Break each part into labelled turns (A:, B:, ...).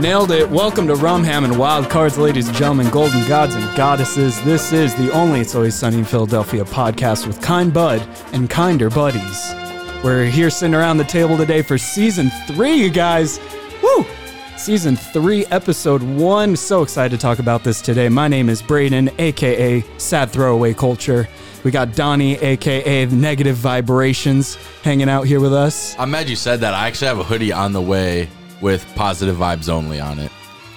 A: Nailed it. Welcome to Rumham and Wild Cards, ladies and gentlemen, golden gods and goddesses. This is the only It's Always Sunny in Philadelphia podcast with kind bud and kinder buddies. We're here sitting around the table today for season three, you guys. Woo! Season three, episode one. So excited to talk about this today. My name is Braden, aka Sad Throwaway Culture. We got Donnie, aka Negative Vibrations, hanging out here with us.
B: I'm mad you said that. I actually have a hoodie on the way with positive vibes only on it.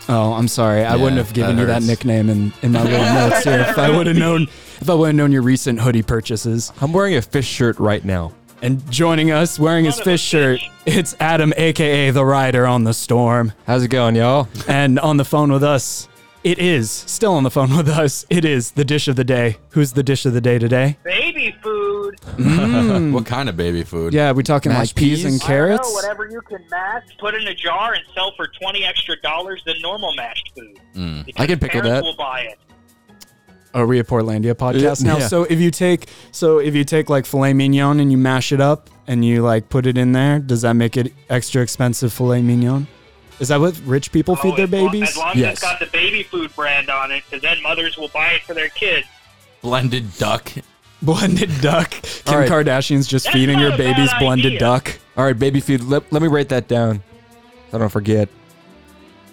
A: Oh, I'm sorry. I
B: Yeah,
A: wouldn't have given
B: that
A: you that
B: hurts.
A: nickname in, in my little notes here if I would have known if I would have known your recent hoodie purchases.
C: I'm wearing a fish shirt right now.
A: And joining us, wearing his
D: Son of a
A: fish shirt, it's Adam, aka the Rider on the Storm.
C: How's it going, y'all?
A: And on the phone with us, it is still on the phone with us. It is the dish of the day. Who's the dish of the day today?
D: baby food.
B: What kind of baby food?
A: Yeah, we talking
C: Mashed
A: like peas,
C: peas?
A: and
D: I don't
A: carrots.
D: know, whatever you can mash, put in a jar and sell for twenty extra dollars than normal mashed food.
B: Mm.
C: I can pickle
D: parents
C: that.
D: Will buy it.
A: Are we a Portlandia podcast now?
C: Yeah.
A: So if you take so if you take like filet mignon and you mash it up and you like put it in there, does that make it extra expensive filet mignon? Is that what rich people feed
D: Oh,
A: their
D: as long-
A: babies?
D: as long as
C: Yes.
D: it's got the baby food brand on it, because then mothers will buy it for their kids.
B: Blended duck.
A: Blended duck. Kim
C: All right.
A: Kardashian's just
D: That's
A: feeding
D: not
A: her
D: a
A: babies blended
D: idea.
A: duck.
C: All right, baby food. Let, let me write that down. I don't forget.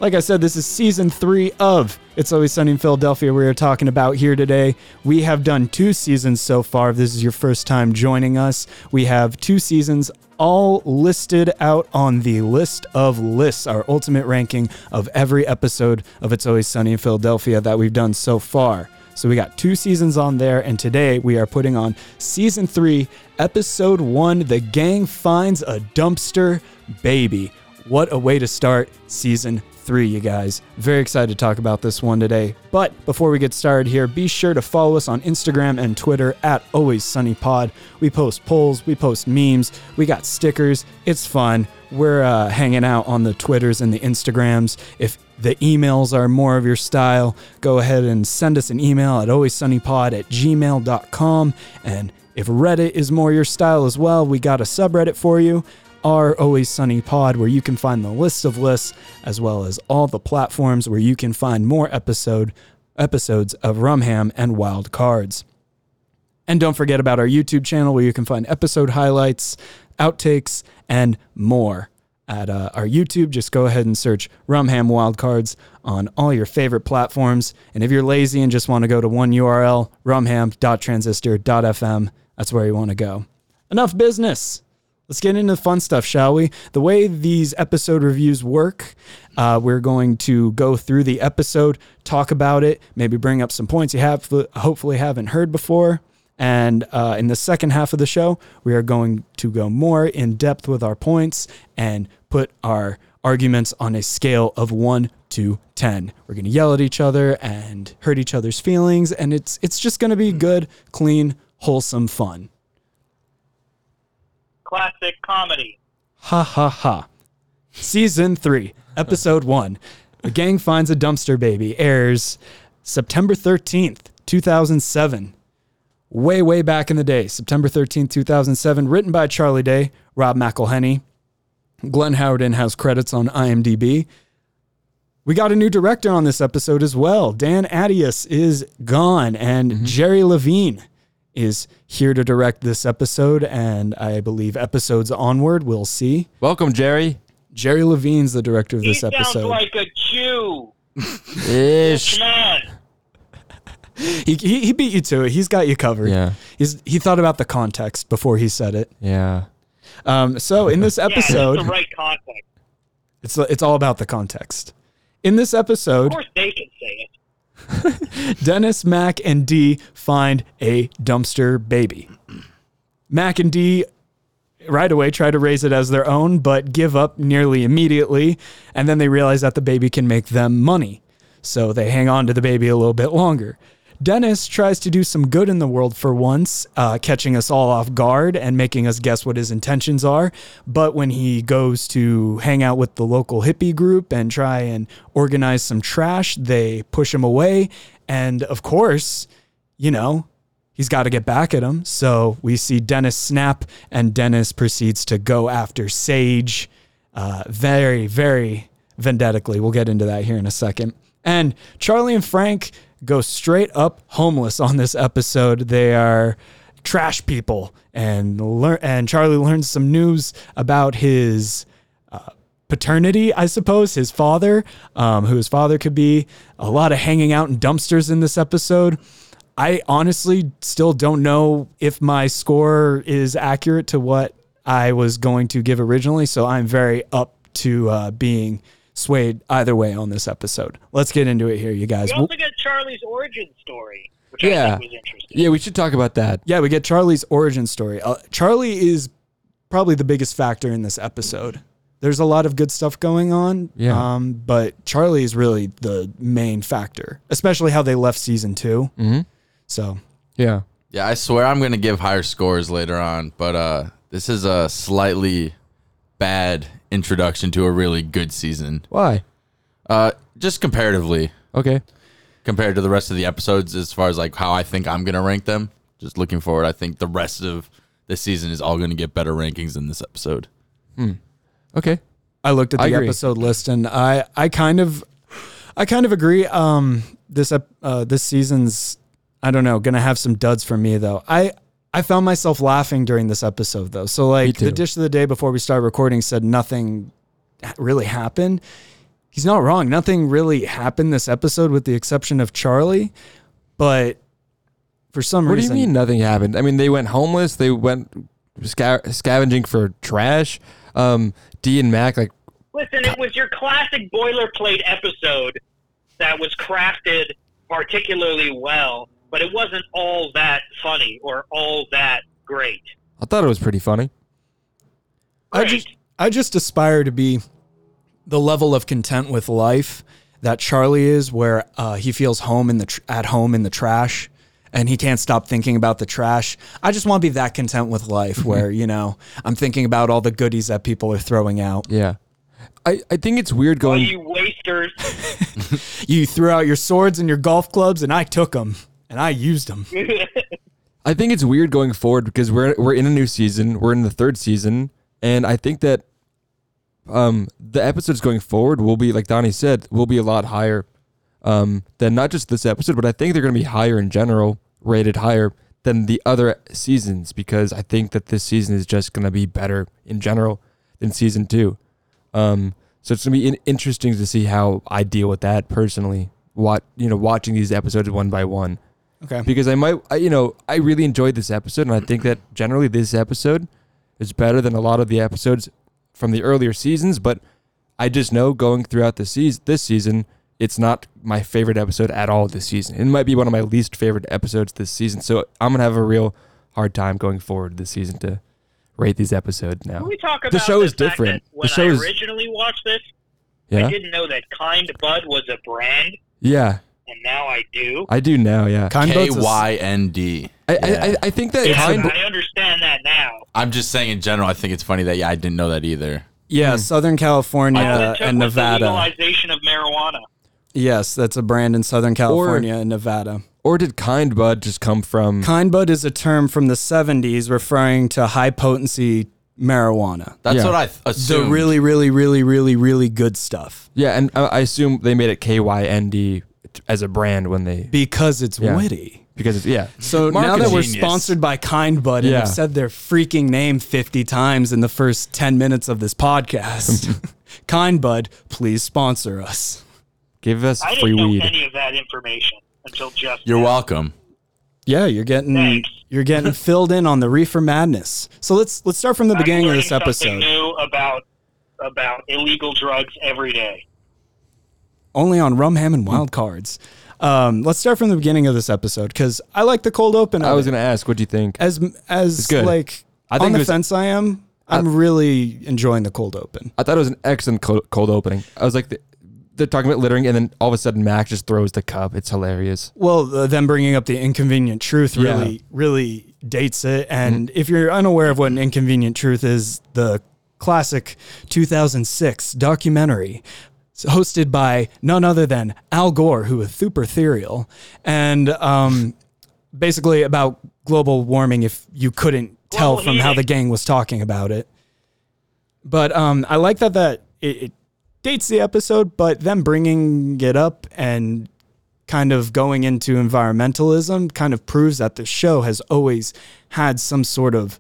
A: Like I said, this is season three of It's Always Sunny in Philadelphia. We are talking about here today. We have done two seasons so far. If this is your first time joining us, we have two seasons all listed out on the list of lists, our ultimate ranking of every episode of It's Always Sunny in Philadelphia that we've done so far. So we got two seasons on there, and today we are putting on season three, episode one The Gang Finds a Dumpster Baby. What a way to start season three, you guys. Very excited to talk about this one today. But before we get started here, be sure to follow us on Instagram and Twitter at Always Sunny Pod. We post polls, we post memes, we got stickers. It's fun. We're uh, hanging out on the Twitters and the Instagrams. If the emails are more of your style, go ahead and send us an email at alwayssunnypod at gmail.com. And if Reddit is more your style as well, we got a subreddit for you our Always Sunny Pod, where you can find the list of lists as well as all the platforms where you can find more episode episodes of Rumham and Wild Cards. And don't forget about our YouTube channel where you can find episode highlights, outtakes, and more. At uh, our YouTube, just go ahead and search Rumham Wildcards on all your favorite platforms. And if you're lazy and just want to go to one URL, rumham.transistor.fm, that's where you want to go. Enough business. Let's get into the fun stuff, shall we? The way these episode reviews work, uh, we're going to go through the episode, talk about it, maybe bring up some points you have hopefully haven't heard before. And uh, in the second half of the show, we are going to go more in depth with our points and put our arguments on a scale of one to ten. We're going to yell at each other and hurt each other's feelings, and it's it's just going to be hmm. good, clean, wholesome fun.
D: Classic comedy.
A: Ha ha ha. Season 3, Episode 1. The Gang Finds a Dumpster Baby airs September 13th, 2007. Way, way back in the day. September 13th, 2007. Written by Charlie Day, Rob McElhenney. Glenn Howerton in house credits on IMDb. We got a new director on this episode as well. Dan Attias is gone, and mm-hmm. Jerry Levine is here to direct this episode, and I believe episodes onward, we'll see.
C: Welcome, Jerry.
A: Jerry Levine's the director of
D: He
A: this
D: sounds
A: episode.
D: like a Jew.
C: Ish.
D: Come
A: he, he, he beat you to it. He's got you covered.
C: Yeah.
A: He's, he thought about the context before he said it.
C: Yeah.
A: Um, so in this
D: Yeah,
A: episode,
D: the right context.
A: it's, it's all about the context. In this episode, Of
D: course, they can say it.
A: Dennis, Mac, and Dee find a dumpster baby. Mac and Dee right away try to raise it as their own, but give up nearly immediately. And then they realize that the baby can make them money. So they hang on to the baby a little bit longer. Dennis tries to do some good in the world for once, uh, catching us all off guard and making us guess what his intentions are. But when he goes to hang out with the local hippie group and try and organize some trash, they push him away. And of course, you know, he's got to get back at him. So we see Dennis snap, and Dennis proceeds to go after Sage. Uh, very, very vendettically. We'll get into that here in a second. And Charlie and Frank go straight up homeless on this episode. They are trash people, and learn. And Charlie learns some news about his uh, paternity, I suppose, his father, um, who his father could be. A lot of hanging out in dumpsters in this episode. I honestly still don't know if my score is accurate to what I was going to give originally. So I'm very up to uh, being swayed either way on this episode. Let's get into it here, you guys.
D: We also get Charlie's origin story, which I
C: Yeah.
D: think was interesting.
C: Yeah, we should talk about that.
A: Yeah, we get Charlie's origin story. Uh, Charlie is probably the biggest factor in this episode. There's a lot of good stuff going on,
C: Yeah.
A: um, but Charlie is really the main factor, especially how they left season 2
C: Mhm.
A: So
C: Yeah.
B: Yeah, I swear I'm gonna give higher scores later on, but uh, this is a slightly bad introduction to a really good season.
C: Why?
B: Uh, just comparatively,
C: Okay.
B: compared to the rest of the episodes, as far as like how I think I'm gonna rank them. Just looking forward, I think the rest of the season is all gonna get better rankings than this episode.
C: Okay.
A: I looked at
C: I
A: the
C: agree.
A: episode list and I I kind of I kind of agree. Um, this ep- uh, this season's I don't know gonna have some duds for me though. I I found myself laughing during this episode though. So like the dish of the day before we start recording said nothing really happened. He's not wrong. Nothing really happened this episode with the exception of Charlie, but for some reason
C: What do you mean nothing happened? I mean, they went homeless. They went sca- scavenging for trash. Um, Dee and Mac, like,
D: Listen, it was your classic boilerplate episode that was crafted particularly well, but it wasn't all that funny or all that great.
C: I thought it was pretty funny.
A: I just I just aspire to be the level of content with life that Charlie is, where uh, he feels home in the tr- at home in the trash, and he can't stop thinking about the trash. I just want to be that content with life, where you know I'm thinking about all the goodies that people are throwing out.
C: Yeah. I, I think it's weird
D: All
C: going.
D: you wasters.
A: You threw out your swords and your golf clubs, and I took them and I used them.
C: I think it's weird going forward because we're we're in a new season. We're in the third season, and I think that um the episodes going forward will be like Donnie said will be a lot higher um than not just this episode, but I think they're going to be higher in general, rated higher than the other seasons because I think that this season is just going to be better in general than season two. Um, so it's going to be in- interesting to see how I deal with that personally. What you know, watching these episodes one by one
A: Okay.
C: because I might, I, you know, I really enjoyed this episode, and I think that generally this episode is better than a lot of the episodes from the earlier seasons. But I just know going throughout the season, this season, it's not my favorite episode at all this season. It might be one of my least favorite episodes this season. So I'm gonna have a real hard time going forward this season to rate these episodes now.
D: Can we talk about
C: The show is
D: fact
C: different.
D: that
C: The show
D: I
C: is-
D: originally watched this,
C: yeah?
D: I didn't know that Kind Bud was a brand,
C: yeah,
D: and now I do.
C: I do now. Yeah,
A: Kind
B: K
A: Bud's a s-
B: Y N D.
C: I, I, I, I think that
D: Yeah,
C: kind.
D: I understand that now.
B: I'm just saying in general. I think it's funny that yeah, I didn't know that either.
A: Yeah, hmm. Southern California
D: All it took
A: and
D: was the
A: Nevada.
D: legalization of marijuana.
A: Yes, that's a brand in Southern California and Nevada.
C: Or did kind bud just come from?
A: Kind bud is a term from the 70s referring to high potency marijuana.
B: That's
C: Yeah.
B: what I th-
A: The
B: assumed.
A: really, really, really, really, really good stuff
C: Yeah, and I I assume they made it K Y N D as a brand when they
A: because it's
C: Yeah.
A: witty.
C: because it's yeah.
A: So now
C: Marketing.
A: that we're sponsored by Kind Bud and
C: Yeah.
A: have said their freaking name 50 times in the first 10 minutes of this podcast, Kind Bud, please sponsor us.
C: Give us
D: I
C: free
D: didn't know
C: weed.
D: any of that information until just
B: You're
D: now.
B: welcome.
A: Yeah, you're getting
D: Thanks.
A: you're getting filled in on the reefer madness. So let's let's start from the
D: I'm
A: beginning of this episode.
D: new about about illegal drugs every day.
A: Only on Rum Ham and Wild Cards. Um, let's start from the beginning of this episode because I like the cold open.
C: I was gonna ask, what do you think?
A: as as
C: good.
A: like
C: I think
A: on the
C: was-
A: fence. I am. I'm really enjoying the cold open.
C: I thought it was an excellent cold, opening. I was like, they're talking about littering, and then all of a sudden Mac just throws the cup. It's hilarious.
A: Well, uh, them bringing up the inconvenient truth
C: Yeah. Mm-hmm.
A: really really dates it. And if you're unaware of what an inconvenient truth is, the classic 2006 documentary hosted by none other than Al Gore, who is super ethereal, and um, basically about global warming. If you couldn't tell
D: Global
A: from how the gang was talking about it, but um, I like that that it, it dates the episode, but them bringing it up and kind of going into environmentalism kind of proves that the show has always had some sort of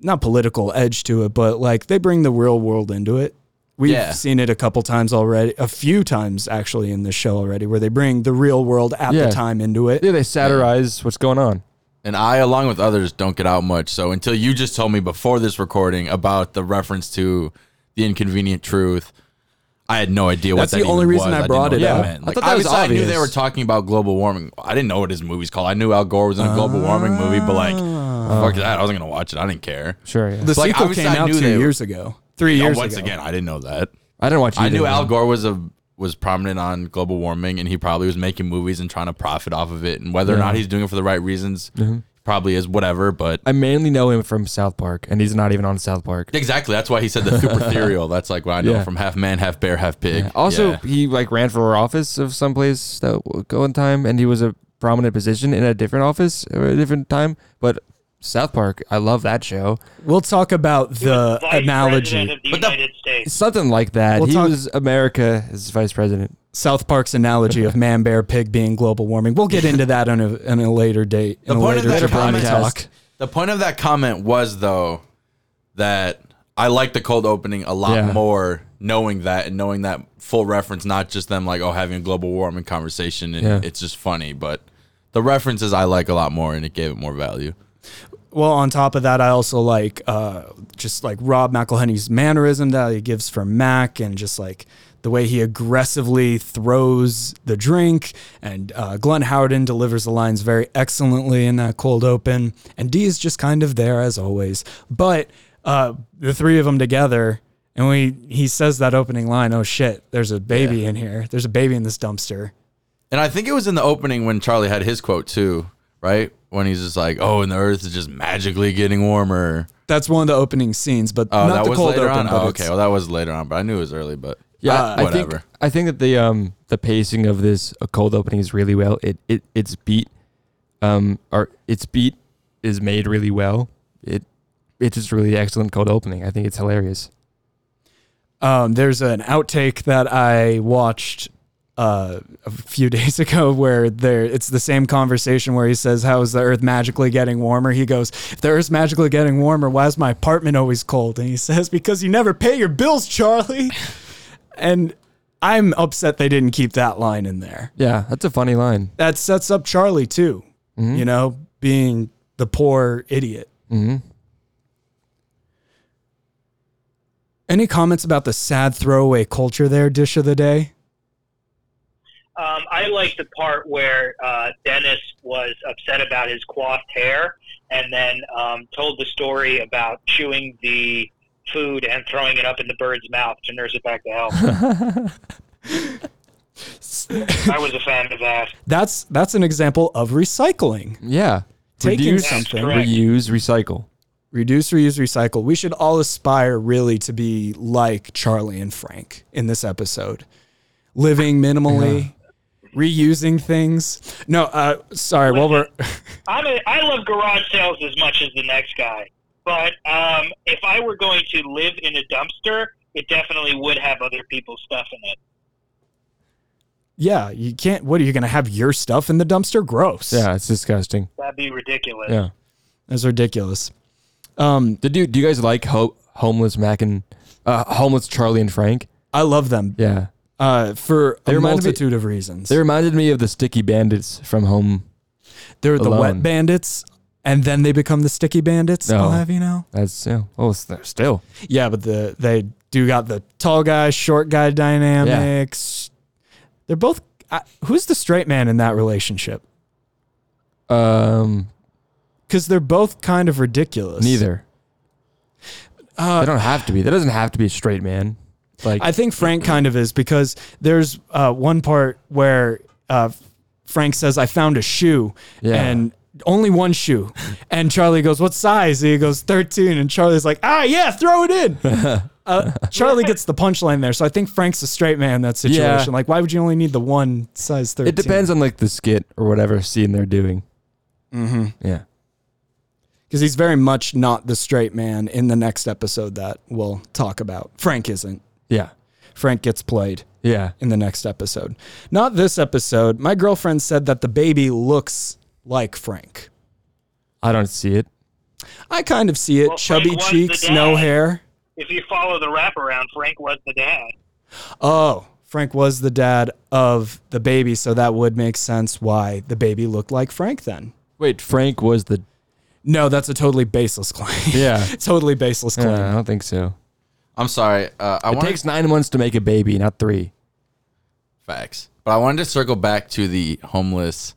A: not political edge to it, but like they bring the real world into it. We've
B: Yeah.
A: seen it a couple times already, a few times actually in the show already, where they bring the real world at
C: Yeah.
A: the time into it.
C: Yeah, they satirize what's going on.
B: And I, along with others, don't get out much. So until you just told me before this recording about the reference to the inconvenient truth, I had no idea what
A: That's
B: that
A: the only
B: even
A: reason
B: was.
A: I brought
B: know
A: it
B: what that
A: up.
C: I thought that was
B: obviously, I knew they were talking about global warming. I didn't know what his movie's called. I knew Al Gore was in a global warming movie, but like, ah. fuck that. I wasn't gonna watch it. I didn't care.
C: Sure. Yeah.
A: The
B: Like,
A: sequel
B: obviously
A: came out two
B: were-
A: years ago, three years
B: once
A: ago.
B: again, I didn't know that.
C: I didn't watch.
B: I knew Al. Gore was a was prominent on global warming, and he probably was making movies and trying to profit off of it. And whether or
C: Yeah.
B: not he's doing it for the right reasons, mm-hmm. probably is whatever. But
C: I mainly know him from South Park, and he's not even on South Park.
B: exactly, that's why he said the super ethereal. That's like what I know
C: Yeah.
B: from half man, half bear, half pig.
C: Also,
B: Yeah.
C: he like ran for office of some place that w- go in time, and he was a prominent position in a different office or a different time. But South Park, I love that show.
A: We'll talk about the
D: Vice
A: analogy.
D: Of the
B: But the-
D: United States.
C: Something like that.
A: We'll
C: he
A: talk-
C: was America as vice president.
A: South Park's analogy of man, bear, pig being global warming. We'll get into that on a, in a later date.
B: The
A: in a
B: point of that comment-
A: talk.
B: The point of that comment was though that I like the cold opening a lot
C: Yeah.
B: more knowing that and knowing that full reference, not just them like oh having a global warming conversation and
C: Yeah.
B: it's just funny, but the references I like a lot more and it gave it more value.
A: Well, on top of that, I also like uh, just like Rob McElhenney's mannerism that he gives for Mac, and just like the way he aggressively throws the drink. And uh, Glenn Howerton delivers the lines very excellently in that cold open. And Dee is just kind of there as always. But uh, the three of them together, and we he says that opening line, "Oh shit, there's a baby in here. There's a baby in this dumpster."
B: And I think it was in the opening when Charlie had his quote too, right? When he's just like, "Oh, and the Earth is just magically getting warmer."
A: That's one of the opening scenes, but
B: Oh,
A: not
B: that
A: the
B: was
A: cold
B: later
A: open.
B: on. Oh, okay, well that was later on, but I knew it was early. But
C: Yeah,
A: Uh,
C: I
B: whatever.
C: think I think that the um the pacing of this cold opening is really well. It it its beat um or its beat is made really well. It it's just really excellent cold opening. I think it's hilarious.
A: Um, there's an outtake that I watched uh, a few days ago where there it's the same conversation where he says, "How is the Earth magically getting warmer?" He goes, "If the Earth's magically getting warmer, why is my apartment always cold?" And he says, "Because you never pay your bills, Charlie." and I'm upset they didn't keep that line in there.
C: Yeah, that's a funny line.
A: That sets up Charlie too. You know, being the poor idiot.
C: Mm-hmm.
A: Any comments about the sad throwaway culture there? Dish of the day.
D: Um, I like the part where uh, Dennis was upset about his coiffed hair, and then um, told the story about chewing the food and throwing it up in the bird's mouth to nurse it back to health. I was a fan of that.
A: That's that's an example of recycling.
C: Yeah.
A: Taking
C: Reduce,
A: something,
D: correct.
C: reuse, recycle.
A: reduce, reuse, recycle. We should all aspire really to be like Charlie and Frank in this episode, living minimally, reusing things. No, uh, sorry. While we're
D: I'm a, I love garage sales as much as the next guy, but um, if I were going to live in a dumpster, it definitely would have other people's stuff in it.
A: yeah, you can't. What are you gonna have your stuff in the dumpster? Gross.
C: Yeah, it's disgusting.
D: That'd be ridiculous.
C: Yeah.
A: that's ridiculous. Um,
C: Did you do you guys like ho- homeless Mac and uh, homeless Charlie and Frank?
A: I love them
C: Yeah.
A: Uh, for
C: They
A: a
C: reminded me-
A: multitude of reasons.
C: They reminded me of the sticky bandits from home.
A: They're the
C: Alone.
A: wet bandits, and then they become the sticky bandits.
C: No.
A: I'll have you know.
C: That's yeah. Oh, it's there still.
A: Yeah, but the they do got the tall guy, short guy dynamics. They're both. Uh, who's the straight man in that relationship?
C: Um,
A: Because they're both kind of ridiculous.
C: neither.
A: Uh,
C: they don't have to be. That doesn't have to be a straight man. Like
A: I think Frank kind of is because there's uh, one part where uh, Frank says, "I found a shoe,"
C: Yeah.
A: and only one shoe, and Charlie goes, "What size?" And he goes, 13. and Charlie's like, "Ah, yeah, throw it in." uh, Charlie gets the punchline there, so I think Frank's a straight man in that situation. Like, why would you only need the one size 13?
C: it depends on like the skit or whatever scene they're doing.
A: Mm-hmm.
C: Yeah.
A: because he's very much not the straight man in the next episode that we'll talk about. Frank isn't.
C: Yeah.
A: Frank gets played
C: Yeah.
A: in the next episode. Not this episode. My girlfriend said that the baby looks like Frank.
C: I don't see it.
A: I kind of see it.
D: Well,
A: Chubby
D: Frank was the
A: cheeks, no hair.
D: If you follow the wraparound, Frank was the dad.
A: Oh, Frank was the dad of the baby, so that would make sense why the baby looked like Frank then.
C: Wait, Frank was the.
A: No, that's a totally baseless claim.
C: Yeah.
A: totally baseless claim.
C: Yeah, I don't think so.
B: I'm sorry. Uh, I
C: It
B: want
C: takes nine months to make a baby, not three.
B: facts, but I wanted to circle back to the homeless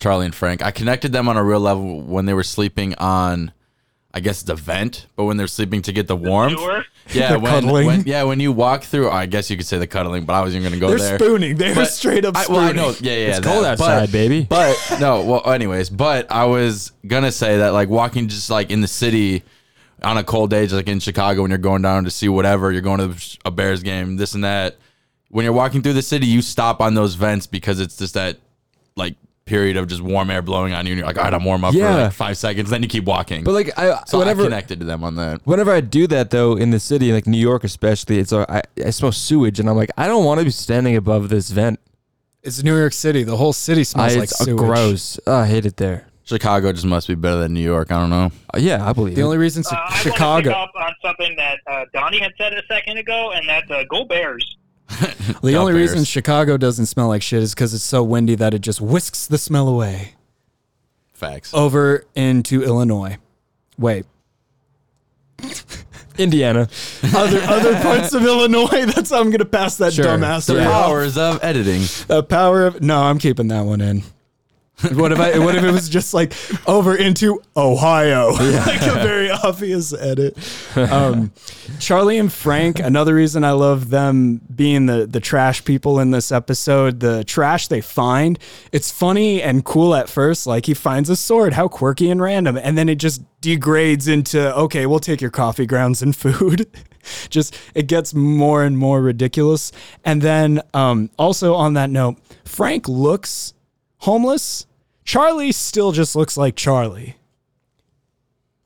B: Charlie and Frank. I connected them on a real level when they were sleeping on, I guess the vent, but when they're sleeping to get the warmth.
D: Sewer?
B: Yeah,
A: The
B: when,
A: cuddling.
B: when yeah when you walk through, I guess you could say the cuddling, but I wasn't going to go
A: They're
B: there.
A: spooning. They're straight up
B: I, well, I know. Yeah, yeah.
C: It's
B: that,
C: cold
B: but-
C: outside, baby.
B: But no. Well, anyways, but I was gonna say that like walking just like in the city on a cold day, just like in Chicago, when you're going down to see whatever, you're going to a Bears game, this and that. When you're walking through the city, you stop on those vents because it's just that like period of just warm air blowing on you, and you're like, all right, I'm warm up for
C: Yeah.
B: like five seconds, then you keep walking.
C: But like, I
B: so
C: whenever
B: I connected to them on that.
C: whenever I do that though in the city, like New York especially, it's like I, I smell sewage, and I'm like, I don't want to be standing above this vent.
A: It's New York City. The whole city
C: I,
A: smells like
C: it's uh,
A: sewage.
C: gross. Oh, I hate it there.
B: Chicago just must be better than New York. I don't know.
C: Uh, yeah, I believe
A: The
C: it.
A: only reason
D: Uh, I want to
A: Chicago.
D: pick up on something that uh, Donnie had said a second ago, and that's uh, go Bears.
A: The
B: Go
A: only
B: Bears.
A: reason Chicago doesn't smell like shit is because it's so windy that it just whisks the smell away
B: Facts.
A: over into Illinois. Wait,
C: Indiana.
A: other other parts of Illinois. That's how I'm gonna pass that
C: Sure.
A: dumbass.
B: the
A: right
B: powers of editing.
A: The power of no, I'm keeping that one in. What if I? What if it was just like over into Ohio, like a very obvious edit? Um, Charlie and Frank. Another reason I love them being the the trash people in this episode. The trash they find. It's funny and cool at first. Like he finds a sword. How quirky and random, and then it just degrades into okay, we'll take your coffee grounds and food. just it gets more and more ridiculous. And then um, also on that note, Frank looks homeless. Charlie still just looks like Charlie.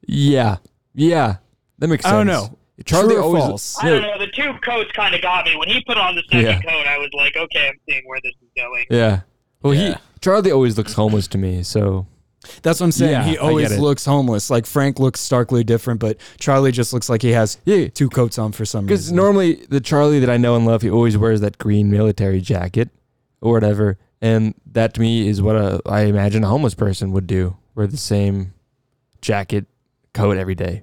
C: Yeah, yeah, that makes sense.
A: I don't know.
C: Charlie
A: True or
C: always.
A: false?
D: I don't know. The two coats kind of got me. When he put on the second
C: Yeah.
D: coat, I was like, okay, I'm seeing where this is going.
C: Yeah. Well,
B: Yeah.
C: he Charlie always looks homeless to me. So
A: That's what I'm saying.
C: Yeah,
A: he always looks homeless. Like Frank looks starkly different, but Charlie just looks like he has
C: yeah,
A: two coats on for some reason.
C: because normally the Charlie that I know and love, he always wears that green military jacket or whatever, and that to me is what a, I imagine a homeless person would do: wear the same jacket, coat every day.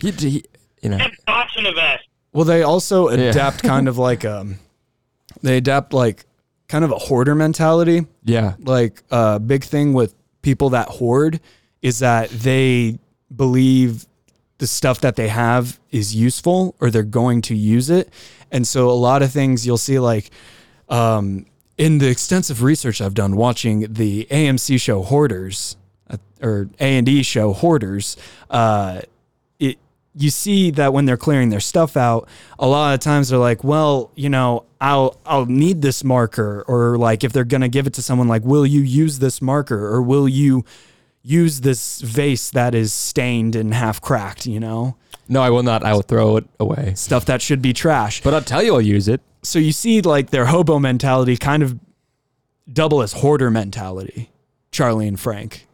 C: He, he you know,
D: And socks and vest.
A: well, they also
C: Yeah.
A: adapt kind of like um, they adapt like kind of a hoarder mentality.
C: yeah,
A: like a uh, big thing with people that hoard is that they believe the stuff that they have is useful or they're going to use it. And so a lot of things you'll see like um, in the extensive research I've done watching the AMC show Hoarders uh, or A&E show Hoarders, uh, it you see that when they're clearing their stuff out, a lot of times they're like, well, you know, I'll I'll need this marker, or like if they're gonna give it to someone, like, will you use this marker, or will you use this vase that is stained and half cracked, you know,
C: no, I will not. I will throw it away.
A: stuff that should be trash.
C: But I'll tell you, I'll use it.
A: So you see, like their hobo mentality kind of double as hoarder mentality. Charlie and Frank.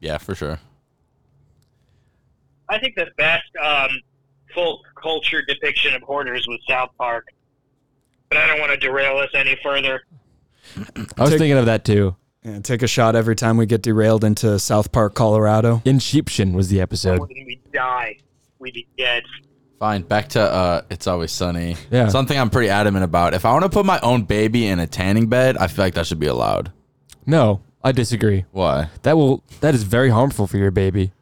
B: Yeah, for sure.
D: I think the best um, folk culture depiction of hoarders was South Park. But I don't want to derail us any further.
C: I was
A: Take-
C: thinking of that too.
A: Yeah, take a shot every time we get derailed into South Park, Colorado.
C: In Sheepshin was the episode.
D: When we die, we'd be dead.
B: Fine. Back to uh, it's always sunny.
C: Yeah.
B: Something I'm pretty adamant about. If I want to put my own baby in a tanning bed, I feel like that should be allowed.
C: No, I disagree.
B: Why?
C: That will that is very harmful for your baby.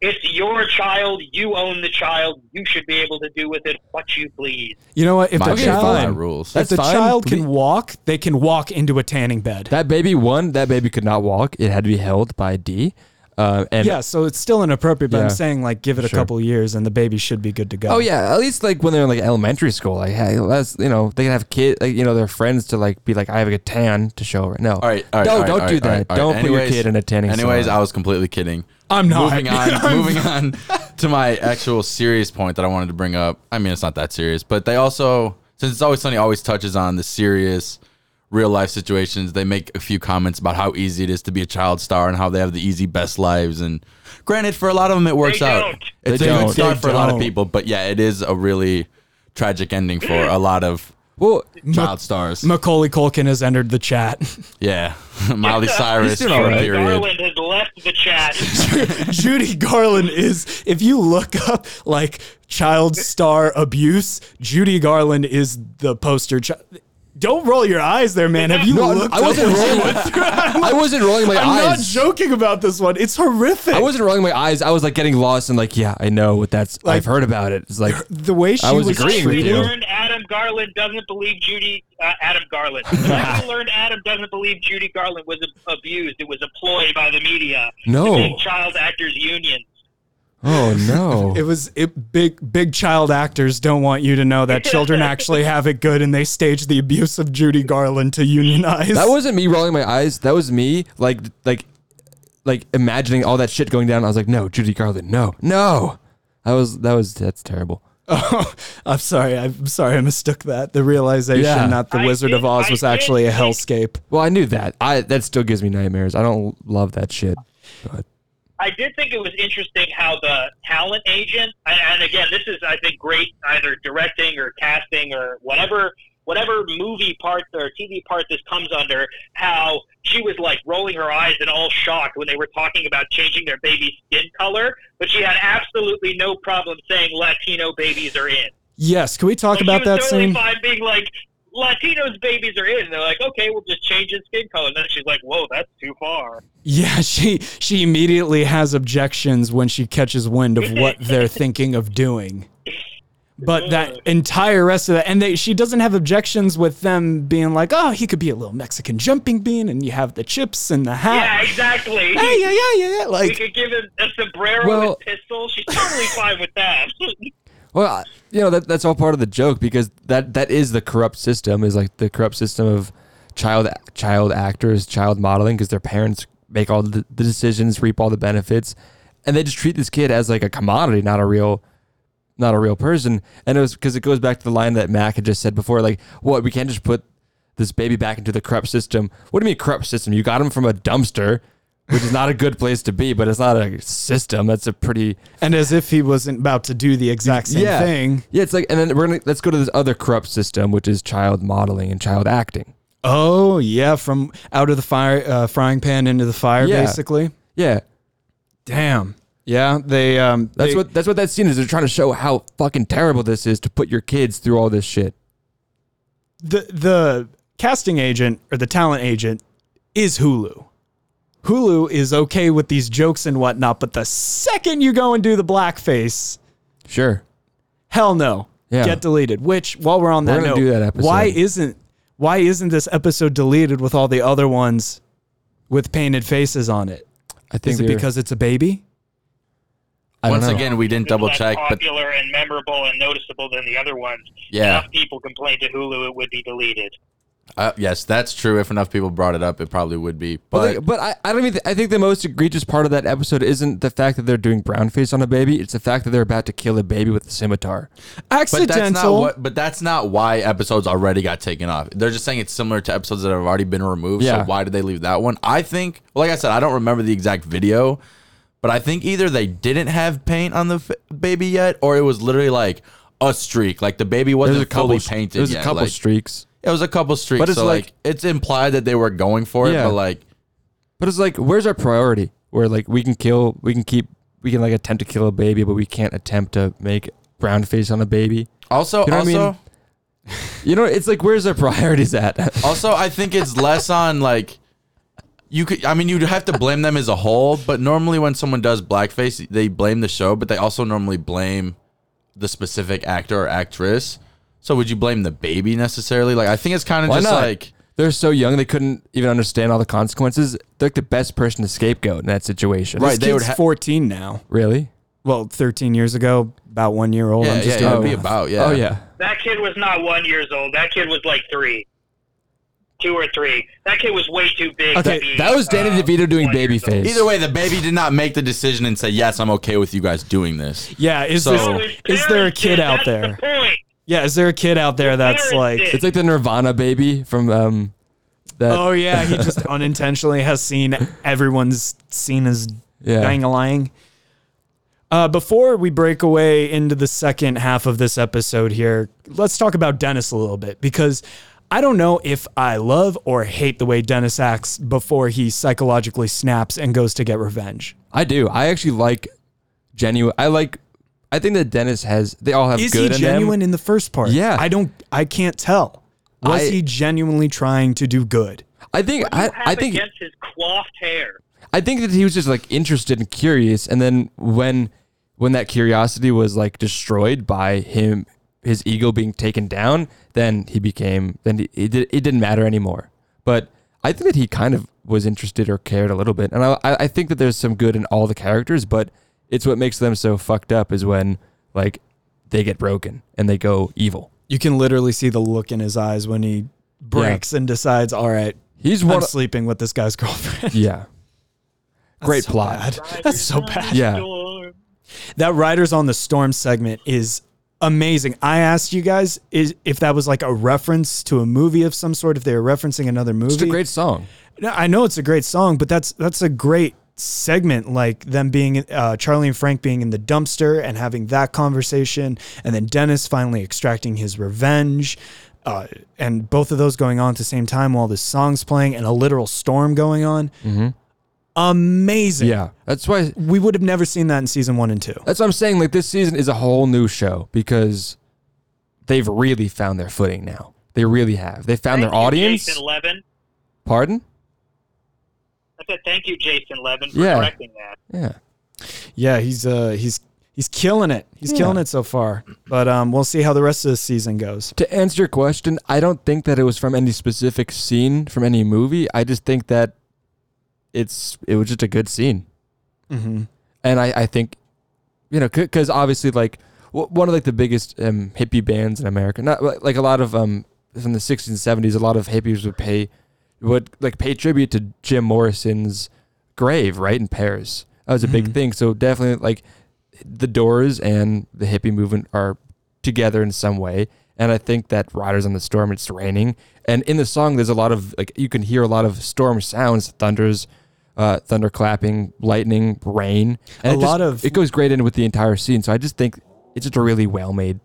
D: It's your child. You own the child. You should be able to do with it what you please.
A: You know what? If
B: My
A: the
C: Okay,
B: baby, my
A: child,
B: rules.
A: if
C: That's
A: the
C: fine.
A: child
C: Le-
A: can walk, they can walk into a tanning bed.
C: That baby one, that baby could not walk. It had to be held by Dee. Uh, and
A: yeah, so it's still inappropriate, but I'm saying like give it a
C: Sure.
A: couple years and the baby should be good to go.
C: Oh yeah, at least like when they're in like elementary school, like hey, that's you know they can have kid, like you know their friends to like be like I have a tan to show right. No,
B: All right, all right.
C: don't
B: all right,
C: don't
B: all
C: do that.
B: right, all
C: don't
B: right.
C: put your kid in a tanning.
B: Anyways,
C: salon.
B: I was completely kidding.
A: I'm not.
B: Moving on, moving on to my actual serious point that I wanted to bring up. I mean, it's not that serious, but they also since it's always sunny always touches on the serious real life situations they make a few comments about how easy it is to be a child star and how they have the easy best lives and granted for a lot of them it works
D: They
B: out
D: don't.
B: it's
C: They
B: a
C: don't.
B: good start
A: They
B: for a lot of people but yeah it is a really tragic ending for a lot of
C: Well,
B: child stars
A: Macaulay Culkin has entered the chat.
B: yeah miley cyrus
C: doing
B: for
C: all
B: a
C: right.
D: Garland has left the chat.
A: Judy Garland is, if you look up like child star abuse, Judy Garland is the poster child. Don't roll your eyes there, man. Have you
C: No,
A: looked
C: I wasn't rolling-
A: went? I'm,
C: wasn't rolling my eyes.
A: I'm not joking about this one. It's horrific.
C: I wasn't rolling my eyes. I was like getting lost and like, yeah, I know what that's.
A: Like-
C: I've heard about it. It's like,
A: the way she
C: I was
A: was,
C: agreeing with you.
D: learned Adam Garland doesn't believe Judy. Uh, Adam Garland. I learned Adam doesn't believe Judy Garland was abused. It was a ploy by the media.
C: No.
D: The child actors union.
C: Oh no.
A: It was it, big. Big child actors don't want you to know that children actually have it good, and they stage the abuse of Judy Garland to unionize.
C: that wasn't me rolling my eyes. That was me like like like imagining all that shit going down. I was like, no, Judy Garland, no, no. That was that was that's terrible.
A: Oh, I'm sorry. I'm sorry. I mistook that. The realization,
C: Yeah.
A: not the
D: I
A: Wizard
D: did-
A: of Oz,
D: I
A: was actually a hellscape.
C: Well, I knew that. I that still gives me nightmares. I don't love that shit. But
D: I did think it was interesting how the talent agent, and, again, this is I think great either directing or casting or whatever whatever movie part or TV part this comes under, how she was like rolling her eyes and all shocked when they were talking about changing their baby's skin color, but she had absolutely no problem saying Latino babies are in.
A: Yes. Can we talk
D: Like,
A: about that
D: totally
A: scene?
D: fine being like, Latinos babies are in. They're like, okay, we'll just change his skin color. And then she's like, whoa, that's too far.
A: Yeah. She she immediately has objections when she catches wind of what they're thinking of doing. But that entire rest of that, and they, she doesn't have objections with them being like, "Oh, he could be a little Mexican jumping bean," and you have the chips and the hat.
D: Yeah, exactly.
A: Hey, yeah, yeah, yeah, yeah.
D: we
A: Like,
D: could give him a sombrero
C: Well-
D: with pistol. She's totally fine with that.
C: well, you know that that's all part of the joke because that that is the corrupt system. Is like the corrupt system of child child actors, child modeling because their parents make all the, the decisions, reap all the benefits, and they just treat this kid as like a commodity, not a real not a real person. And it was because it goes back to the line that Mac had just said before, like, what we can't just put this baby back into the corrupt system. What do you mean corrupt system? You got him from a dumpster, which is not a good place to be, but it's not a system. That's a pretty
A: and as if he wasn't about to do the exact same
C: yeah.
A: thing.
C: Yeah, it's like, and then we're gonna let's go to this other corrupt system, which is child modeling and child acting.
A: Oh yeah, from out of the fire uh, frying pan into the fire,
C: Yeah.
A: basically.
C: Yeah,
A: Damn. Yeah, they. Um,
C: that's
A: they-
C: what that's what that scene is. They're trying to show how fucking terrible this is to put your kids through all this shit.
A: the the casting agent or the talent agent is Hulu. Hulu is okay with these jokes and whatnot, but the second you go and do the blackface,
C: Sure.
A: hell no,
C: Yeah.
A: get deleted. Which, while we're on
C: We're
A: that note,
C: do that
A: why isn't why isn't this episode deleted with all the other ones with painted faces on it?
C: I think
A: Is it because it's a baby?
C: I
B: Once
C: know.
B: again, we didn't double
D: less
B: check, but
D: popular and memorable and noticeable than the other ones.
B: yeah,
D: Enough people complained to Hulu, it would be deleted.
B: Uh, yes, that's true. If enough people brought it up, it probably would be.
C: But,
B: But
C: like, but I, I don't even. Th- I think the most egregious part of that episode isn't the fact that they're doing brown face on a baby. It's the fact that they're about to kill a baby with a scimitar.
B: But that's
A: Accidental.
B: not what. But that's not why episodes already got taken off. They're just saying it's similar to episodes that have already been removed.
C: Yeah.
B: So why did they leave that one? I think. Well, like I said, I don't remember the exact video, but I think either they didn't have paint on the f- baby yet, or it was literally like a streak. Like the baby wasn't
C: There's a couple.
B: fully
C: sh-
B: painted
C: There's
B: yet.
C: a couple
B: Like,
C: streaks.
B: It was a couple streaks.
C: But it's
B: so like,
C: like-
B: it's implied that they were going for it,
C: Yeah.
B: but like
C: But it's like, where's our priority? Where like we can kill, we can keep, we can like attempt to kill a baby, but we can't attempt to make brown face on a baby.
B: also
C: You know what I
B: also.
C: mean? You know, it's like where's our priorities at?
B: Also, I think it's less on like you could. I mean, you'd have to blame them as a whole, but normally when someone does blackface, they blame the show, but they also normally blame the specific actor or actress. So would you blame the baby necessarily? Like, I think it's kind of
C: Why
B: just
C: not?
B: like
C: They're so young they couldn't even understand all the consequences. They're like the best person to scapegoat in that situation.
B: Right,
A: This
B: they would ha-
A: 14 now.
C: Really?
A: Well, 13 years ago, about one year old.
B: yeah,
A: I'm just
B: yeah,
A: doing
B: it'd be
A: math.
B: about yeah.
C: Oh yeah.
D: That kid was not one years old. That kid was like three. Two or three. That kid was way too big.
A: Okay,
D: to be,
C: That was Danny
D: uh,
C: DeVito doing
D: one years old.
C: babyface.
B: Either way, the baby did not make the decision and say yes, I'm okay with you guys doing this.
A: Yeah, is
B: So-
A: this, is there a kid
D: did.
A: out
D: That's
A: there?
D: The point.
A: Yeah, is there a kid out there that's
D: parents
A: like,
D: did.
C: It's like the Nirvana baby from um that
A: oh yeah, he just unintentionally has seen everyone's seen as
C: Yeah.
A: dang-a-lying. Uh, before we break away into the second half of this episode here, let's talk about Dennis a little bit because I don't know if I love or hate the way Dennis acts before he psychologically snaps and goes to get revenge.
C: I do. I actually like genuine I like I think that Dennis has they all have
A: Is he
C: good in them.
A: genuine in the first part?
C: Yeah.
A: I don't. I can't tell. Was
C: I-
A: he genuinely trying to do good?
C: I think
D: What do you
C: I,
D: have
C: I think
D: against his coiffed hair.
C: I think that he was just like interested and curious, and then when when that curiosity was like destroyed by him, his ego being taken down, then he became then he, it, did, it didn't matter anymore. But I think that he kind of was interested or cared a little bit, and I I I think that there's some good in all the characters, but it's what makes them so fucked up is when like they get broken and they go evil.
A: You can literally see the look in his eyes when he breaks and decides, "All right,
C: He's
A: I'm
C: one.
A: sleeping with this guy's girlfriend."
C: yeah. Great
A: so
C: plot.
A: bad. That's so bad.
C: Yeah.
A: That Riders on the Storm segment is amazing. I asked you guys is if that was like a reference to a movie of some sort, if they were referencing another movie.
C: It's a great song.
A: I know it's a great song, but that's that's a great segment. Like them being uh, Charlie and Frank being in the dumpster and having that conversation, and then Dennis finally extracting his revenge, uh, and both of those going on at the same time while this song's playing and a literal storm going on. Amazing.
C: Yeah. That's why
A: we would have never seen that in season one and two.
C: That's what I'm saying. Like this season is a whole new show because they've really found their footing now. They really have. They found their audience.
D: Jason Levin.
C: Pardon?
D: I said thank you, Jason Levin, for
C: Yeah.
D: correcting that.
C: Yeah.
A: Yeah, he's uh he's he's killing it. He's
C: Yeah.
A: killing it so far. But um, we'll see how the rest of the season goes.
C: To answer your question, I don't think that it was from any specific scene from any movie. I just think that it's it was just a good scene,
A: Mm-hmm.
C: and I I think you know because obviously like one of like the biggest um, hippie bands in America, not like- like a lot of um from the 60s and 70s, a lot of hippies would pay would like pay tribute to Jim Morrison's grave right in Paris. That was a big
A: Mhm.
C: thing. So definitely like the Doors and the hippie movement are together in some way. And I think that Riders on the Storm, it's raining. And in the song, there's a lot of like you can hear a lot of storm sounds, thunders, uh, thunder clapping, lightning, rain. And
A: A
C: it just-
A: lot of-
C: it goes great in with the entire scene. So I just think it's just a really well made.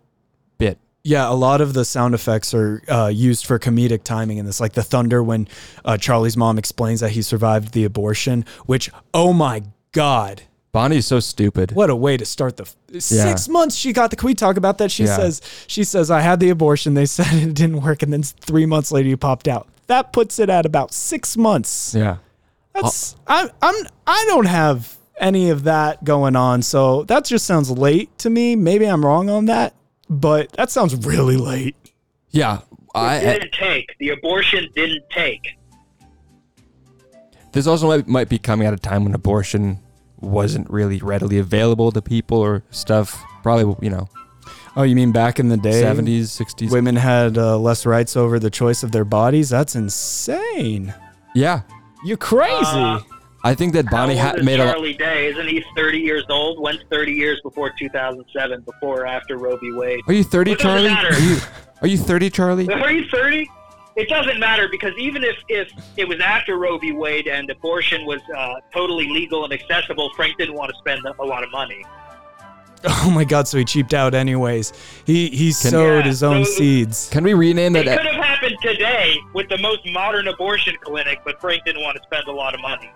A: Yeah, a lot of the sound effects are uh, used for comedic timing in this, like the thunder when uh, Charlie's mom explains that he survived the abortion. Which, oh my god,
C: Bonnie's so stupid.
A: what a way to start the f- six months she got the. Can we talk about that? She
C: Yeah.
A: says she says I had the abortion. They said it didn't work, and then three months later you popped out. That puts it at about six months.
C: Yeah.
A: That's I'm I'm I don't have any of that going on, so that just sounds late to me. Maybe I'm wrong on that, but that sounds really late.
C: Yeah.
D: It
C: I,
D: didn't take. The abortion didn't take.
C: this also might, might be coming at a time when abortion wasn't really readily available to people or stuff. Probably, you know,
A: Oh, you mean back in the day,
C: 70s, 60s.
A: women had uh, less rights over the choice of their bodies? That's insane.
C: Yeah.
A: You're crazy.
D: Uh,
C: I think that Bonnie
D: How
C: ha-
D: old is
C: made a lot.
D: Charlie Day? Isn't he 30 years old? Went 30 years before 2007? Before or after Roe v. Wade?
C: Are you 30,
D: What
C: Charlie? Are you, are you 30, Charlie?
D: Are you 30? It doesn't matter because even if, if it was after Roe v. Wade and abortion was uh, totally legal and accessible, Frank didn't want to spend a lot of money.
A: oh my god, so he cheaped out anyways. He he
C: Can-
A: sowed
D: Yeah,
A: his own
D: so-
A: seeds.
C: Can we rename
D: It
C: that?
D: could have happened today with the most modern abortion clinic, but Frank didn't want to spend a lot of money.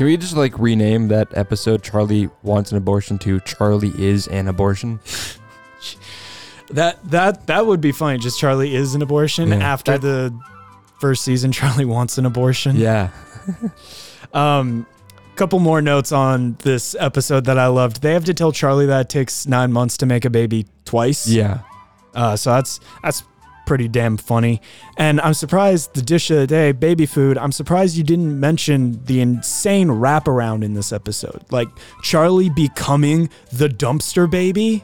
C: Can we just like rename that episode Charlie wants an abortion to Charlie is an abortion?
A: That that that would be funny. Just Charlie is an abortion
C: Yeah.
A: after
C: That-
A: the first season. Charlie wants an abortion.
C: Yeah.
A: Um, couple more notes on this episode that I loved. They have to tell Charlie that it takes nine months to make a baby twice.
C: Yeah.
A: Uh, so that's that's pretty damn funny. And I'm surprised the dish of the day, baby food. I'm surprised you didn't mention the insane wraparound in this episode, like Charlie becoming the dumpster baby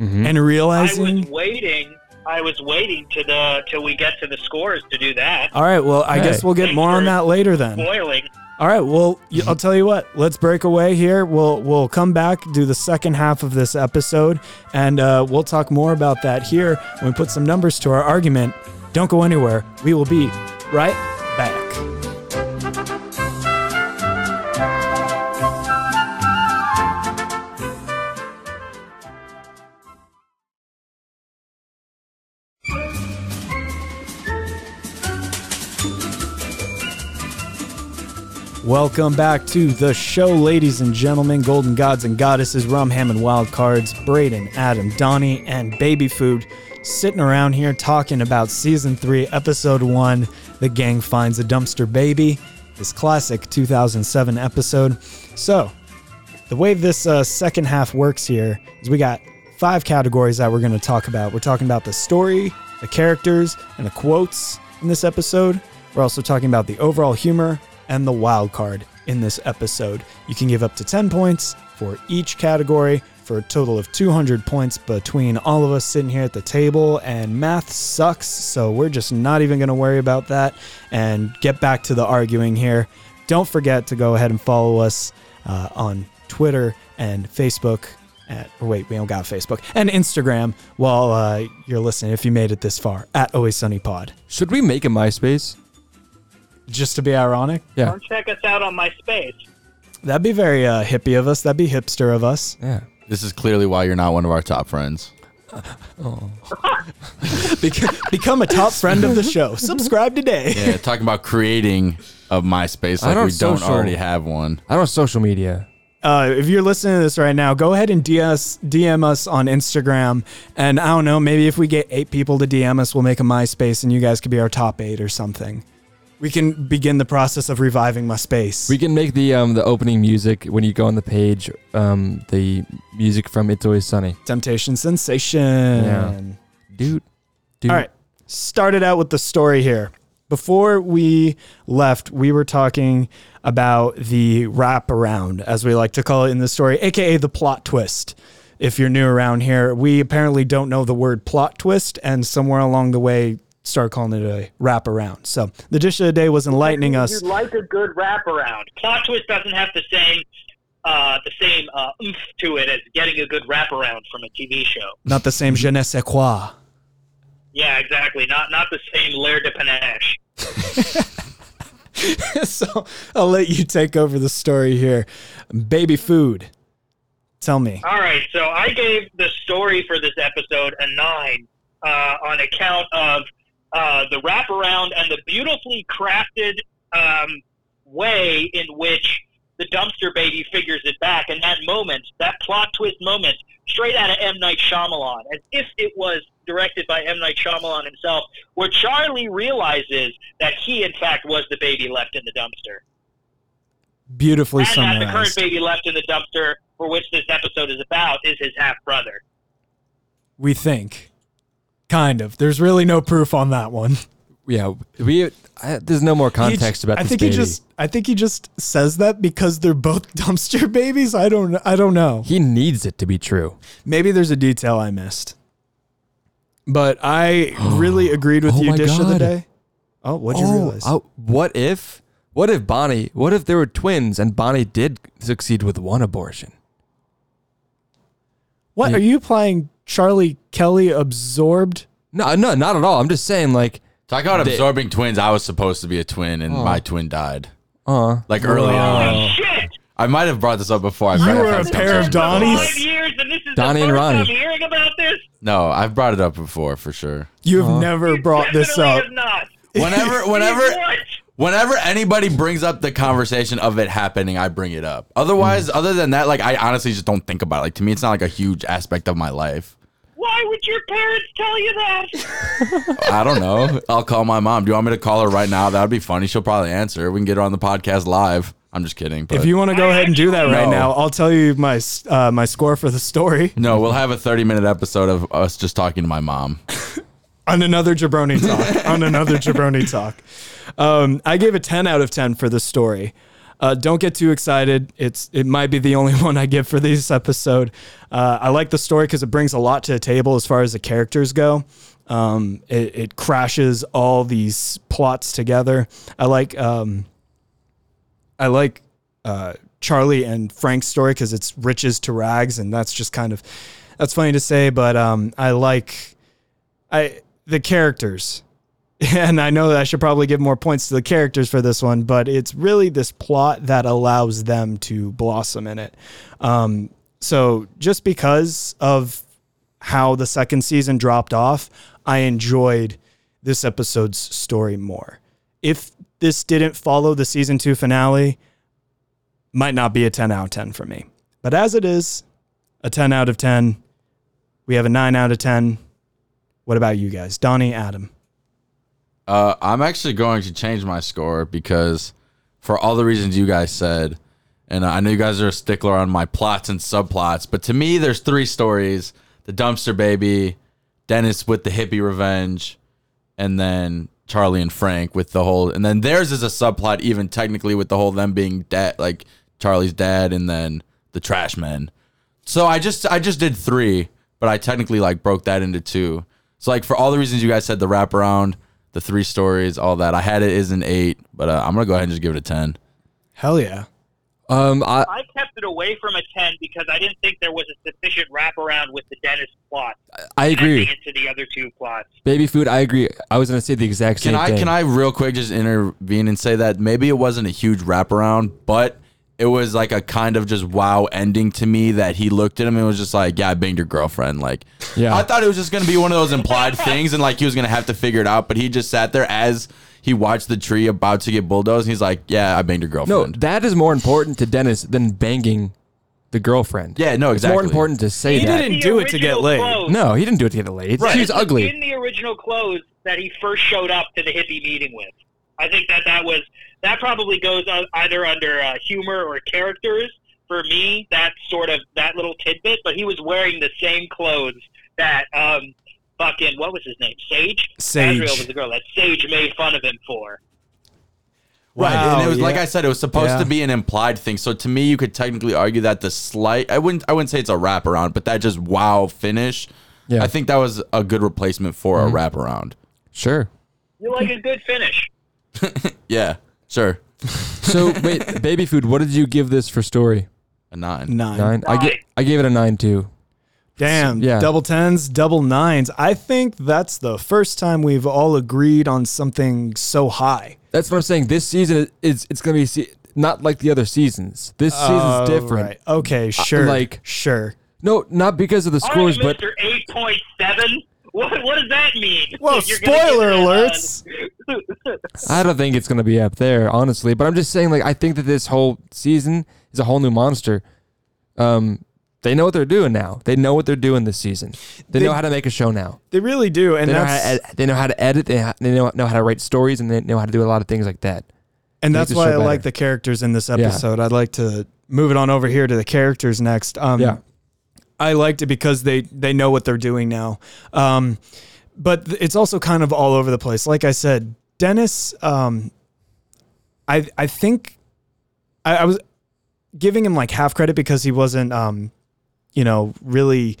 C: Mhm.
A: and realizing.
D: I was waiting. I was waiting to the till we get to the scores to do that.
A: All right, well, I
C: Hey.
A: guess we'll get
D: Thanks
A: more on that later then.
D: Spoiling.
A: All right. Well, I'll tell you what. Let's break away here. We'll we'll come back, do the second half of this episode, and uh, we'll talk more about that here when we put some numbers to our argument. Don't go anywhere. We will be right Welcome back to the show, ladies and gentlemen, golden gods and goddesses, rum, ham, and wild cards, Braden, Adam, Donnie, and Baby Food, sitting around here talking about season three, episode one, The Gang Finds a Dumpster Baby, this classic 2007 episode. So, the way this uh, second half works here is we got five categories that we're going to talk about. We're talking about the story, the characters, and the quotes in this episode. We're also talking about the overall humor and the wild card in this episode. You can give up to 10 points for each category for a total of 200 points between all of us sitting here at the table. And math sucks, so we're just not even going to worry about that and get back to the arguing here. Don't forget to go ahead and follow us uh, on Twitter and Facebook. At, wait, we don't got Facebook and Instagram while uh, you're listening. If you made it this far, at Always Sunny Pod.
C: Should we make a MySpace?
A: Just to be ironic,
C: Yeah.
D: Come check us out on MySpace.
A: that'd be very uh, hippie of us. That'd be hipster of us.
C: Yeah.
B: This is clearly why you're not one of our top friends.
A: Bec- become a top friend of the show. Subscribe today.
B: Yeah, talking about creating a MySpace
C: I
B: like
C: don't
B: we don't already have one.
C: I don't have social media.
A: Uh, if you're listening to this right now, go ahead and DS, DM us on Instagram. And I don't know, maybe if we get eight people to DM us, we'll make a MySpace and you guys could be our top eight or something. We can begin the process of reviving my space.
C: We can make the um the opening music when you go on the page, um the music from It's Always Sunny.
A: Temptation Sensation.
C: Yeah. Dude. Dude.
A: All right. Started out with the story here. Before we left, we were talking about the wraparound, as we like to call it in the story, aka the plot twist. If you're new around here, we apparently don't know the word plot twist, and somewhere along the way, started calling it a wraparound. So the dish of the day was enlightening us.
D: You like a good wraparound. Plot twist doesn't have the same uh, the same uh, oomph to it as getting a good wraparound from a TV show.
A: Not the same je ne sais quoi.
D: Yeah, exactly. Not not the same Lair de Panache.
A: so I'll let you take over the story here. Baby food. Tell me.
D: All right, so I gave the story for this episode a nine uh, on account of uh, the wraparound and the beautifully crafted um, way in which the dumpster baby figures it back. And that moment, that plot twist moment, straight out of M. Night Shyamalan, as if it was directed by M. Night Shyamalan himself, where Charlie realizes that he, in fact, was the baby left in the dumpster.
A: Beautifully
D: and that the current baby left in the dumpster, for which this episode is about, is his half brother.
A: We think. Kind of. There's really no proof on that one.
C: Yeah. We I, there's no more context
A: He-
C: about
A: I think
C: baby.
A: he just I think he just says that because they're both dumpster babies. I don't I don't know.
C: he needs it to be true.
A: Maybe there's a detail I missed. But I really agreed with
C: Oh
A: you dish of the day. Oh, what'd you oh, realize?
C: oh, what if what if Bonnie what if there were twins and Bonnie did succeed with one abortion?
A: What
C: yeah.
A: are you playing Charlie Kelly absorbed?
C: No, no, not at all. I'm just saying like
B: Talk about
C: They-
B: absorbing twins. I was supposed to be a twin, and
C: Oh.
B: my twin died.
C: uh
B: Like early on.
D: Holy shit!
B: I might have brought this up before. I
A: You
B: forgot
A: were
B: if I
A: a pair of
B: comfortable.
A: Donnies?
D: Five years, and this is
C: Donnie and
D: first
C: Ronnie.
D: time hearing about this.
B: No, I've brought it up before for sure.
A: You've
C: Uh-huh.
A: never brought this up.
D: have not.
B: Whenever, whenever, whenever anybody brings up the conversation of it happening, I bring it up. Otherwise,
A: Mm.
B: other than that, like I honestly just don't think about it. Like to me, it's not like a huge aspect of my life.
D: Why would your parents tell you that?
B: I don't know. I'll call my mom. Do you want me to call her right now? That'd be funny. She'll probably answer. We can get her on the podcast live. I'm just kidding. But
A: If you want to go ahead and do that right
B: No.
A: now, I'll tell you my uh, my score for the story
B: no, we'll have a 30 minute episode of us just talking to my mom.
A: on another jabroni talk. on another jabroni talk. Um, I gave a 10 out of 10 for the story. Uh, don't get too excited. It's it might be the only one I give for this episode. Uh, I like the story because it brings a lot to the table as far as the characters go. Um, it, it crashes all these plots together. I like um, I like uh, Charlie and Frank's story because it's riches to rags, and that's just kind of that's funny to say, but um, I like I the characters. And I know that I should probably give more points to the characters for this one, but it's really this plot that allows them to blossom in it. Um, so just because of how the second season dropped off, I enjoyed this episode's story more. If this didn't follow the season two finale, might not be a 10 out of 10 for me. But as it is, a 10 out of 10. We have a 9 out of 10. What about you guys? Donnie, Adam.
B: Uh, I'm actually going to change my score because for all the reasons you guys said, and I know you guys are a stickler on my plots and subplots, but to me, there's three stories the dumpster baby, Dennis with the hippie revenge, and then Charlie and Frank with the whole, and then theirs is a subplot, even technically with the whole them being dad, like Charlie's dad, and then the trash men. So I just I just did three, but I technically like broke that into two. So like for all the reasons you guys said, the wraparound, the three stories, all that, I had it is an eight, but uh, I'm gonna go ahead and just give it a ten.
A: Hell yeah.
C: Um, I,
D: I kept it away from a 10 because I didn't think there was a sufficient wraparound with the Dennis plot.
C: I agree.
D: connecting Into the other two plots.
C: Baby food. I agree. I was gonna say the exact same
B: Can I
C: thing.
B: can I real quick just intervene and say that maybe it wasn't a huge wraparound, but it was like a kind of just wow ending to me that he looked at him and was just like, "Yeah, I banged your girlfriend." Like,
C: Yeah.
B: I thought it was just gonna be one of those implied things, and like he was gonna have to figure it out. But he just sat there as he watched the tree about to get bulldozed. And he's like, "Yeah, I banged your girlfriend.
C: No,
B: girlfriend."
C: that is more important to Dennis than banging the girlfriend.
B: Yeah, no,
C: It's more important to say that.
A: He
C: that.
A: didn't do it to get laid.
D: clothes-
C: No, he didn't do it to get laid.
B: Right.
C: She was ugly.
D: In the original clothes that he first showed up to the hippie meeting with. I think that that was that probably goes either under uh, humor or characters. For me, that's sort of that little tidbit. But he was wearing the same clothes that um, fucking what was his name? Sage.
A: Sage.
D: Azrael was the girl that Sage made fun of him for.
B: Right,
A: Wow,
B: and it was like. I said, it was supposed
A: Yeah.
B: to be an implied thing. So to me, you could technically argue that the slight I wouldn't I wouldn't say it's a wraparound, but that just wow finish.
C: Yeah.
B: I think that was a good replacement for a wraparound.
C: Sure.
D: You like a good finish.
B: Yeah, sure,
C: So wait, baby food. What did you give this for story?
B: a nine.
A: Nine.
C: Nine. I get. I gave it a nine too.
A: Damn.
C: Yeah.
A: Double tens, double nines. I think that's the first time we've all agreed on something so high.
C: That's what I'm saying. This season is it's gonna be se- not like the other seasons. This season's
A: Oh,
C: different.
A: right. Okay, sure.
C: like-
A: sure.
C: No, not because of the scores,
D: All right,
C: but
D: Mr. Eight Point Seven. What, what does that mean?
A: Well,
D: You're
A: spoiler
D: give it a-
A: alerts.
C: I don't think it's gonna be up there, honestly. But I'm just saying, like, I think that this whole season is a whole new monster. Um, they know what they're doing now. They know what they're doing this season. They,
A: They-
C: know how to make a show now.
A: They really do, and
C: They know, how to they know how to edit. They, ha- they know, know how to write stories, and they know how to do a lot of things like that.
A: and
C: make
A: that's why I
C: show
A: like the characters in this episode. I'd like to move it on over here to the characters next. Um,
C: Yeah.
A: I liked it because they they know what they're doing now. Um, but it's also kind of all over the place. Like I said, Dennis. Um, I I think I, I was giving him like half credit because he wasn't, um, you know, really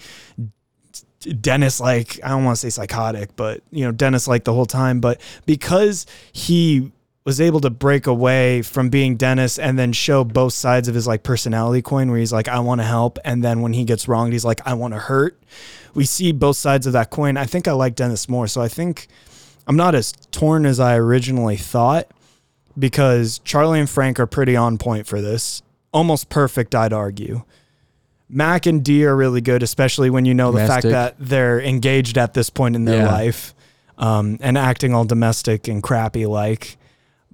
A: Dennis like I don't want to say psychotic, but you know Dennis like the whole time. But because he was able to break away from being Dennis and then show both sides of his like personality coin, where he's like I want to help, and then when he gets wronged, he's like I want to hurt. We see both sides of that coin. I think I like Dennis more, so I think I'm not as torn as I originally thought because Charlie and Frank are pretty on point for this. Almost perfect, I'd argue. Mac and Dee are really good, especially when you know the fact that they're engaged at this point in their
C: Yeah.
A: life um, and acting all domestic and crappy like.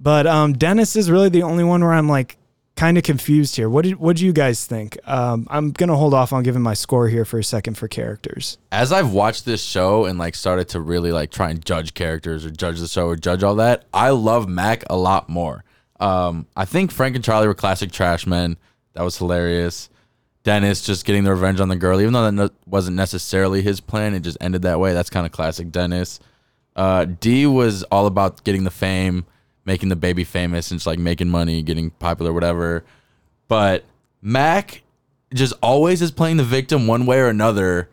A: But um, Dennis is really the only one where I'm like kind of confused here. What did what do you guys think? Um, I'm gonna hold off on giving my score here for a second for characters.
B: As I've watched this show and like started to really like try and judge characters or judge the show or judge all that, I love Mac a lot more. Um, I think Frank and Charlie were classic trash men. That was hilarious. Dennis just getting the revenge on the girl, even though that no- wasn't necessarily his plan, it just ended that way. That's kind of classic Dennis. Uh, Dee was all about getting the fame, making the baby famous, and just like making money, getting popular, whatever. But Mac just always is playing the victim one way or another.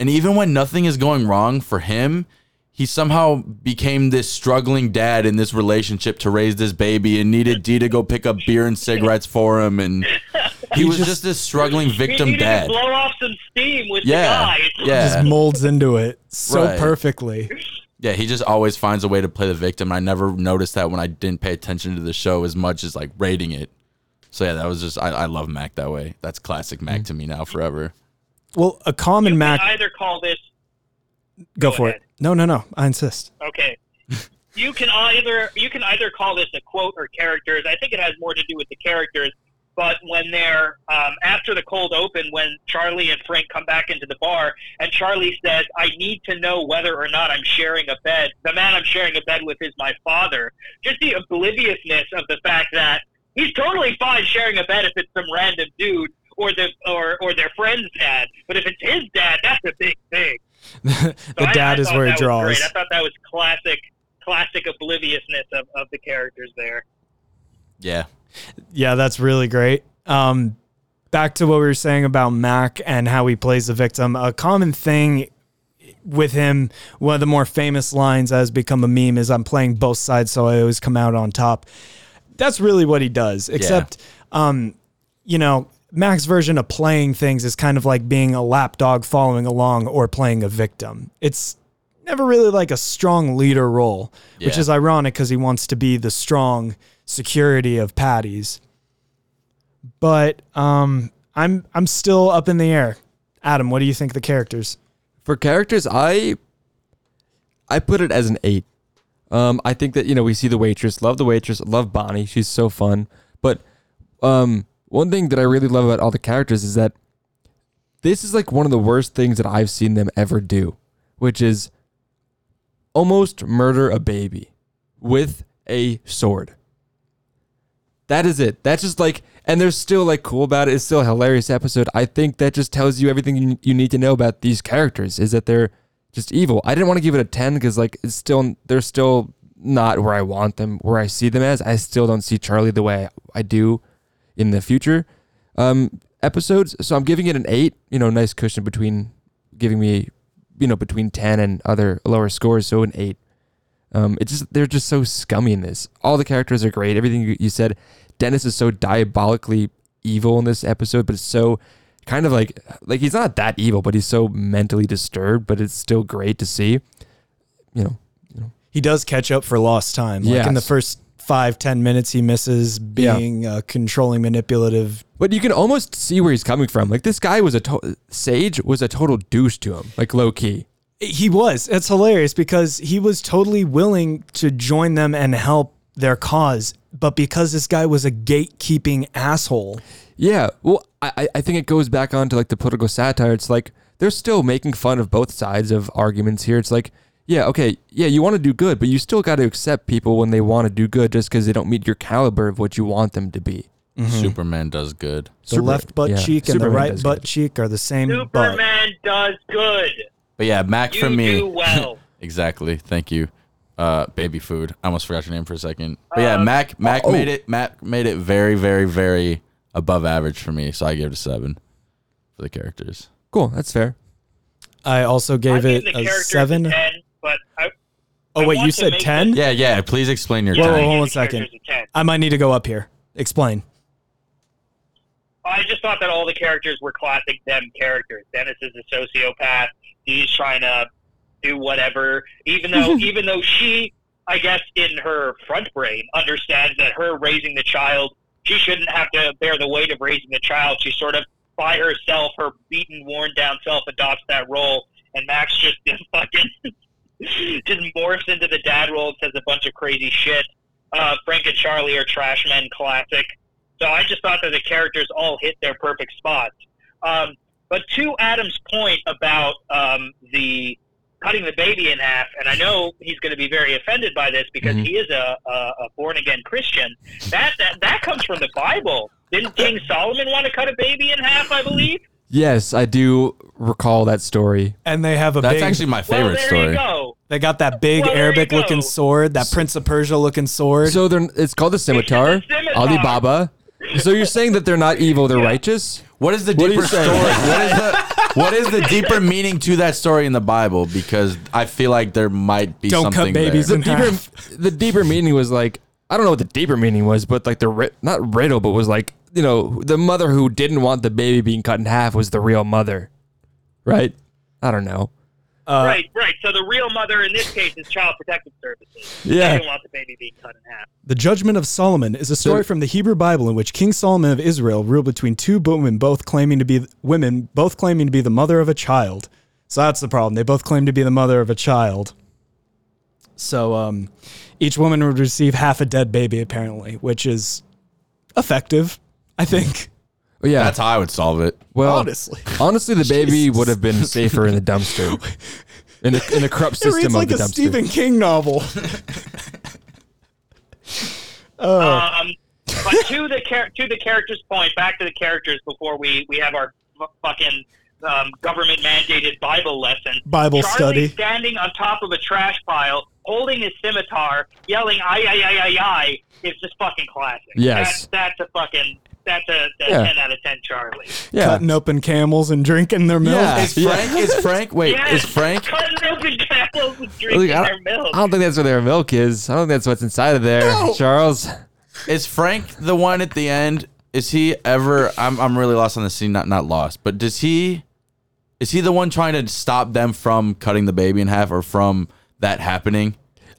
B: And even when nothing is going wrong for him, he somehow became this struggling dad in this relationship to raise this baby and needed Dee to go pick up beer and cigarettes for him and he was just, this struggling victim
D: he
B: dad.
D: to blow off some steam with
B: Yeah,
D: the guy.
B: yeah.
A: Just molds into it so
B: Right.
A: perfectly.
B: Yeah, he just always finds a way to play the victim. I never noticed that when I didn't pay attention to the show as much as like rating it. So yeah, that was just I, I love Mac that way. That's classic Mac mm-hmm. to me now forever.
A: Well, a common
D: You
A: Mac.
D: can either call this
A: go
D: go
A: for
D: ahead.
A: it. No, no, no. I insist.
D: okay. you can either you can either call this a quote or characters. I think it has more to do with the characters. But when they're um, after the cold open, when Charlie and Frank come back into the bar, and Charlie says, "I need to know whether or not I'm sharing a bed. The man I'm sharing a bed with is my father." Just the obliviousness of the fact that he's totally fine sharing a bed if it's some random dude or the or or their friend's dad. But if it's his dad, that's a big thing.
A: the
D: So I-
A: dad
D: I
A: is
D: thought
A: where
D: that
A: it
D: was
A: draws.
D: great. I thought that was classic, classic obliviousness of, of the characters there.
B: Yeah.
A: Yeah, that's really great. Um, back to what we were saying about Mac and how he plays the victim. A common thing with him, one of the more famous lines that has become a meme is "I'm playing both sides, so I always come out on top." That's really what he does. Except, um, you know, Mac's version of playing things is kind of like being a lapdog following along or playing a victim. It's never really like a strong leader role, which is ironic because he wants to be the strong security of Paddy's. But um, I'm I'm still up in the air. Adam, what do you think the characters?
C: For characters, I I put it as an eight. Um, I think that you know we see the waitress, love the waitress, love Bonnie. She's so fun. But um, one thing that I really love about all the characters is that this is like one of the worst things that I've seen them ever do, which is almost murder a baby with a sword. That is it. That's just like, and they're still like cool about it. It's still a hilarious episode. I think that just tells you everything you, need to know about these characters is that they're just evil. I didn't want to give it a 10 because like it's still, they're still not where I want them, where I see them as. I still don't see Charlie the way I, I do in the future um, episodes. So I'm giving it an eight, you know, nice cushion between giving me, you know, between 10 and other lower scores. So an eight. Um, it's just they're just so scummy in this. All the characters are great. Everything you, you said. Dennis is so diabolically evil in this episode, but it's so kind of like like he's not that evil, but he's so mentally disturbed. But it's still great to see. You know, you know.
A: He does catch up for lost time. Like in the first five ten minutes, he misses
C: Yeah.
A: being uh, controlling, manipulative.
C: but you can almost see where he's coming from. Like this guy was a to- Sage was a total douche to him, like low key.
A: He was. It's hilarious because he was totally willing to join them and help their cause, but because this guy was a gatekeeping asshole.
C: Yeah, well, I I- I think it goes back onto like the political satire. It's like they're still making fun of both sides of arguments here. It's like, yeah, okay, yeah, you want to do good, but you still got to accept people when they want to do good just because they don't meet your caliber of what you want them to be. Mm-hmm.
B: Superman does good.
A: The
C: Super-
A: left butt
C: yeah,
A: cheek and the right butt
C: good.
A: cheek are the same butt.
D: Superman does good.
B: But yeah, Mac
D: You
B: for me.
D: do well.
B: Exactly. Thank you. Uh, baby food. I almost forgot your name for a second. But yeah,
D: Um,
B: Mac Mac
C: oh.
B: made it Mac made it very, very, very above average for me. So I gave it a seven for the characters.
C: Cool, that's fair.
A: I also gave
D: give
A: it a
D: characters
A: seven.
D: A 10, but I,
A: Oh
D: I
A: wait, you said ten?
B: Yeah, yeah. Please explain your
A: Whoa,
B: time.
A: whoa, hold on a second.
D: characters a 10.
A: I might need to go up here. Explain.
D: I just thought that all the characters were classic them characters. Dennis is a sociopath. He's trying to do whatever, even though even though she, I guess, in her front brain, understands that her raising the child, she shouldn't have to bear the weight of raising the child. She sort of by herself, her beaten, worn down self adopts that role, and Mac's just fucking just morphs into the dad role and says a bunch of crazy shit. Uh, Frank and Charlie are trash men, classic. So I just thought that the characters all hit their perfect spots. Um, but to Adam's point about um, the cutting the baby in half, and I know he's going to be very offended by this because
C: Mhm.
D: he is a, a, a born again Christian. That, that that comes from the Bible. Didn't King Solomon want to cut a baby in half? I believe.
C: Yes, I do recall that story.
A: And they have a
B: That's
A: big.
B: actually my
D: Well,
B: favorite
D: there
B: story.
D: you go.
A: they got that big
D: Well,
A: Arabic looking sword, that Prince of Persia looking sword.
C: So they're it's called the scimitar,
D: scimitar.
C: Alibaba. So you're saying that they're not evil, they're
D: Yeah.
C: righteous?
B: What is the
C: What
B: deeper
C: you
B: story? what is the what is the deeper meaning to that story in the Bible? Because I feel like there might be
A: Don't cut
B: something
A: babies
B: there.
A: in
C: the deeper
A: half.
C: the deeper meaning was like I don't know what the deeper meaning was, but like the ri- not riddle, but was like you know the mother who didn't want the baby being cut in half was the real mother, right? I don't know.
A: Uh,
D: right, right. So the real mother in this case is Child Protective Services.
C: Yeah.
D: They don't want the baby being cut in half.
A: The Judgment of Solomon is a story
C: So-
A: from the Hebrew Bible in which King Solomon of Israel ruled between two women, both claiming to be women, both claiming to be the mother of a child. So that's the problem. They both claim to be the mother of a child. So um, each woman would receive half a dead baby, apparently, which is effective, I think.
C: Yeah.
B: That's how I would solve it.
C: well,
A: honestly.
C: honestly, the baby
A: Jesus.
C: would have been safer in the dumpster, in the in the corrupt
A: It reads
C: system of
A: like
C: the
A: a
C: dumpster.
A: Stephen King novel.
D: Um, but to the char- to the characters' point, back to the characters before we we have our f- fucking um, government mandated Bible lesson.
A: Bible
D: Charlie
A: study.
D: standing on top of a trash pile, holding his scimitar, yelling "I I I I ay" is just fucking classic.
C: Yes.
D: that's, that's a fucking that's a, a
C: Yeah.
D: ten out of ten Charlie.
C: Yeah,
A: Cutting open camels and drinking their milk.
C: Yeah.
B: Is Frank? Is Frank? Wait,
D: Yes,
B: is Frank?
D: cutting open camels and drinking
C: I,
D: their milk?
C: I don't think that's where their milk is. I don't think that's what's inside of there,
A: No.
C: Charles.
B: Is Frank the one at the end? Is he ever? I'm I'm really lost on the scene. Not not lost, but does he? Is he the one trying to stop them from cutting the baby in half or from that happening?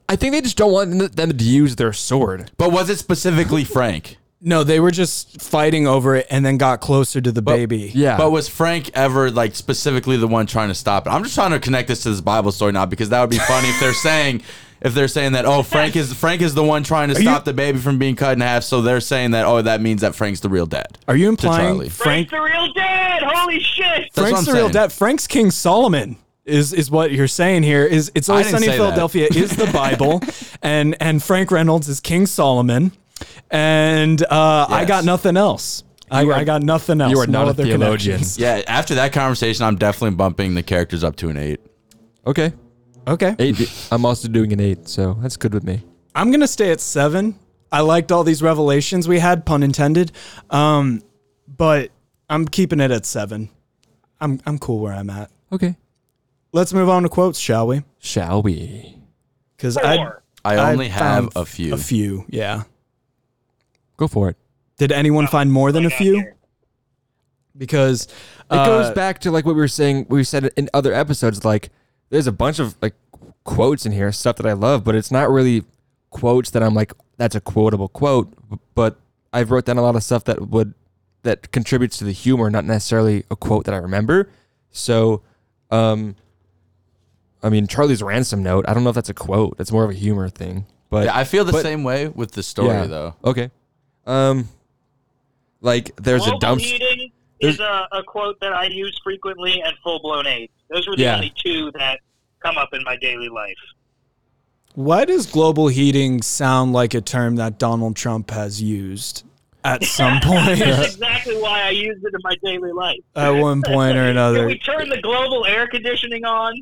C: I think they just don't want them to use their sword.
B: But was it specifically Frank?
A: No, they were just fighting over it and then got closer to the baby.
C: Yeah,
B: But was Frank ever like specifically the one trying to stop it? I'm just trying to connect this to this Bible story now because that would be funny if they're saying if they're saying that oh Frank is Frank is the one trying to
A: you-
B: stop the baby from being cut in half, so they're saying that oh that means that Frank's the real dad.
A: Are you
B: Charlie.
A: implying Frank
D: Frank's the real dad. Holy shit!
B: That's what
A: Frank's
B: I'm
A: the real
B: saying.
A: dad? Frank's King Solomon is is what you're saying here. Is it's always
B: didn't
A: sunny in
B: say that.
A: Philadelphia is the Bible, and and Frank Reynolds is King Solomon, and uh, I got nothing else. I,
C: are-
A: I got nothing else.
C: you are
A: no
C: not a theologian.
B: Yeah, after that conversation, I'm definitely bumping the characters up to an eight.
C: okay.
A: Okay,
C: Eight. I'm also doing an eight, so that's good with me.
A: I'm gonna stay at seven. I liked all these revelations we had, pun intended. Um, but I'm keeping it at seven. I'm I'm cool where I'm at.
C: Okay.
A: Let's move on to quotes, shall we?
C: Shall we?
A: Because I
B: I only have a few.
A: A few, yeah.
C: Go for it.
A: Did anyone find more than a few?
D: here.
A: Because
C: It
A: uh,
C: goes back to like what we were saying. We said in other episodes. Like, there's a bunch of like quotes in here, stuff that I love, but it's not really quotes that I'm like, that's a quotable quote. But I've wrote down a lot of stuff that would that contributes to the humor, not necessarily a quote that I remember. So, um, I mean, Charlie's ransom note. I don't know if that's a quote. It's more of a humor thing. But
B: Yeah, I feel the
C: but-
B: same way with the story
C: Yeah.
B: though.
C: okay. Um, like there's
D: Global
C: a dump.
D: heating
C: there's-
D: is a, a quote that I use frequently, and full blown AIDS. Those were the
C: Yeah.
D: only two that come up in my daily life.
A: why does global heating sound like a term that Donald Trump has used at some point?
D: That's exactly why I use it in my daily life.
A: at one point or another.
D: Can
A: another.
D: we turn the global air conditioning on?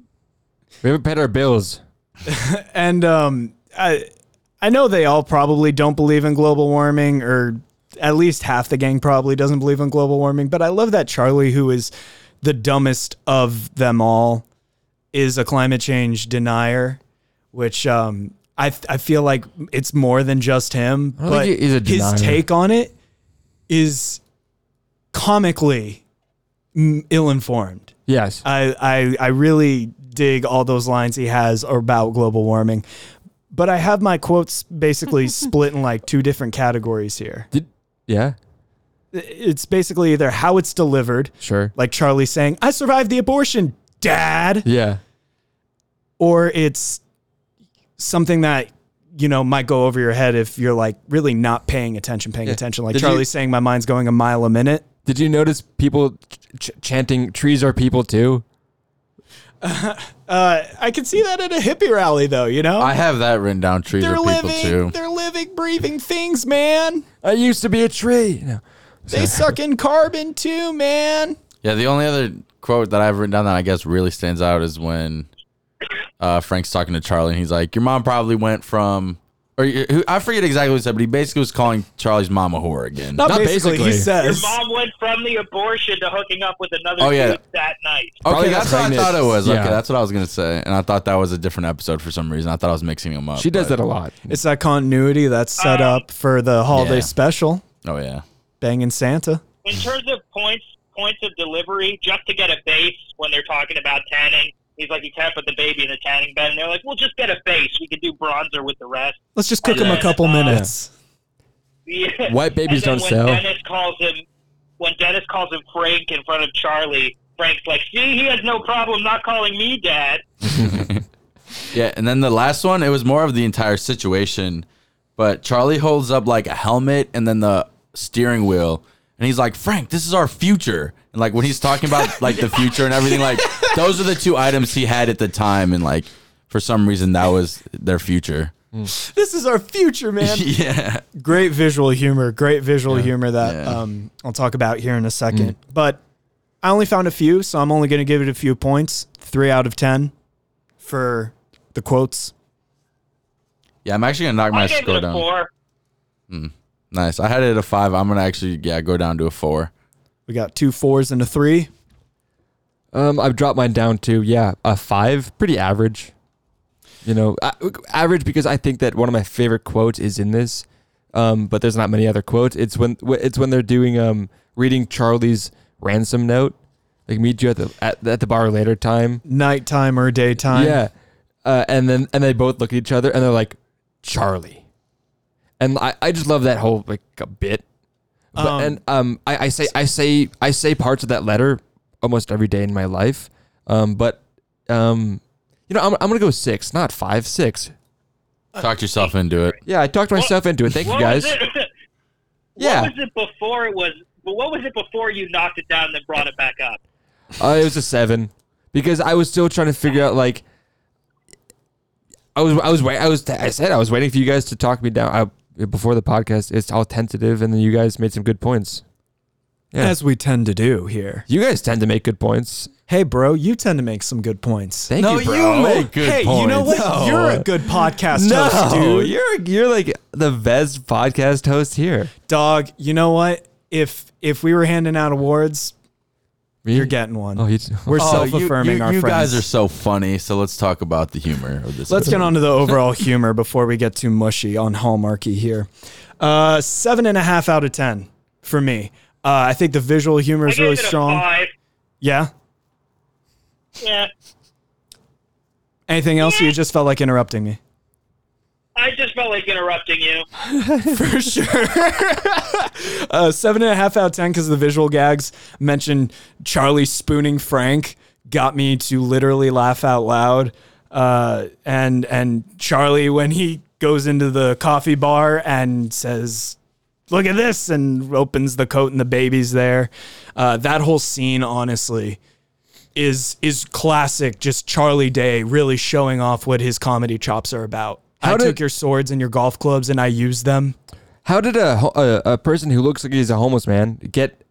C: We haven't paid our bills.
A: And um, I, I know they all probably don't believe in global warming, or at least half the gang probably doesn't believe in global warming. But I love that Charlie, who is the dumbest of them all, is a climate change denier, which um, I I feel like it's more than just him. But
C: think he is a
A: his take on it is comically mm, ill-informed.
C: Yes.
A: I, I I really dig all those lines he has about global warming. But I have my quotes basically split in like two different categories here.
C: Did yeah.
A: It's basically either how it's delivered,
C: Sure.
A: like Charlie saying, I survived the abortion, dad,
C: Yeah.
A: or it's something that you know might go over your head if you're like really not paying attention, paying
C: Yeah.
A: attention. Like
C: Did you-
A: Charlie saying my mind's going a mile a minute.
C: Did you notice people ch- chanting "trees are people too"?
A: Uh, I can see that at a hippie rally though, you know?
B: I have that written down. Trees
A: they're
B: are people
A: living,
B: too.
A: they're living, breathing things, man.
C: I used to be a tree.
A: They suck in carbon too, man.
B: Yeah, the only other quote that I've written down that I guess really stands out is when uh, Frank's talking to Charlie and he's like, "Your mom probably went from, or or who- I forget exactly what he said, but he basically was calling Charlie's mom a whore again.
A: Not,
C: Not
A: basically, he
C: basically.
D: Your mom went from the abortion to hooking up with another
B: Oh, yeah.
D: dude that night.
B: Okay,
C: Probably got
B: that's what I
C: pregnant.
B: thought it was.
C: Yeah.
B: Okay, that's what I was gonna say, and I thought that was a different episode for some reason. I thought I was mixing them up.
C: She does
B: but-
C: that a lot.
A: It's that continuity that's set
D: Um,
A: up for the holiday
B: Yeah.
A: special,
B: Oh yeah.
A: banging Santa.
D: In terms of points points of delivery, just to get a base when they're talking about tanning, he's like, you can't put the baby in the tanning bed. And they're like, we'll just get a base. We can do bronzer with the rest.
A: Let's just cook him
D: Yeah.
A: a couple
D: Uh,
A: minutes.
D: Yeah.
C: White babies don't
D: when
C: sell.
D: Dennis calls him, when Dennis calls him Frank in front of Charlie, Frank's like, see, he has no problem not calling me dad.
B: Yeah, and then the last one, it was more of the entire situation. But Charlie holds up like a helmet and then the steering wheel, and he's like, "Frank, this is our future." And like when he's talking about like the future and everything, like those are the two items he had at the time, and like for some reason that was their future. Mm.
A: This is our future, man.
B: yeah,
A: great visual humor, great visual humor that
B: Yeah.
A: um, I'll talk about here in a second. Mm. But I only found a few, so I'm only going to give it a few points. Three out of ten for the quotes.
B: yeah. I'm actually gonna knock my
D: I gave
B: score
D: it a
B: down.
D: four. Mm.
B: Nice. I had it at a five. I'm gonna actually yeah go down to a four.
A: We got two fours and a three.
C: Um, I've dropped mine down to yeah a five, pretty average. You know, average because I think that one of my favorite quotes is in this. Um, but there's not many other quotes. It's when it's when they're doing um reading Charlie's ransom note, like meet you at the at, at the bar later time.
A: Nighttime or daytime.
C: Yeah, uh, and then and they both look at each other and they're like Charlie, and I, I just love that whole like a bit. But,
A: Um,
C: and um, I, I say I say I say parts of that letter almost every day in my life. Um, but um, you know I'm I'm gonna go six, not five, six.
B: Talked yourself into it.
C: Yeah, I talked myself into it. Thank you guys.
D: Was it?
C: Yeah.
D: What was it before it was? But what was it before you knocked it down and then brought it back up?
C: Uh, it was a seven because I was still trying to figure out like I was I was wait I was I said I was waiting for you guys to talk me down I, before the podcast. It's all tentative, and then you guys made some good points. Yeah,
A: As we tend to do here.
C: you guys tend to make good points.
A: Hey, bro, you tend to make some good points.
C: Thank
B: No,
C: you, bro.
B: you make good
A: hey, you know what?
C: No.
A: You're a good podcast
C: no,
A: host, dude.
C: you're you're like the best podcast host here.
A: Dog, you know what? If if we were handing out awards, you're getting one.
C: Oh, you,
A: We're
B: Oh,
A: self-affirming
B: you,
A: our
B: you
A: friends.
B: guys are so funny. So let's talk about the humor of this.
A: Let's get on to the overall humor before we get too mushy on Hallmarky here. Uh, seven and a half out of ten for me. Uh, I think the visual humor
D: I
A: is
D: gave
A: really
D: it a
A: strong.
D: five.
A: Yeah.
D: Yeah,
A: Anything else? You just felt like interrupting me.
D: I just felt like interrupting you.
A: For sure. uh, seven and a half out of ten because the visual gags mentioned Charlie spooning Frank got me to literally laugh out loud. Uh, and and Charlie when he goes into the coffee bar and says, "Look at this," and opens the coat and the baby's there. Uh, that whole scene, honestly, is is classic. Just Charlie Day really showing off what his comedy chops are about.
C: How
A: I
C: did-
A: took your swords and your golf clubs and I used them.
C: How did a, a a person who looks like he's a homeless man get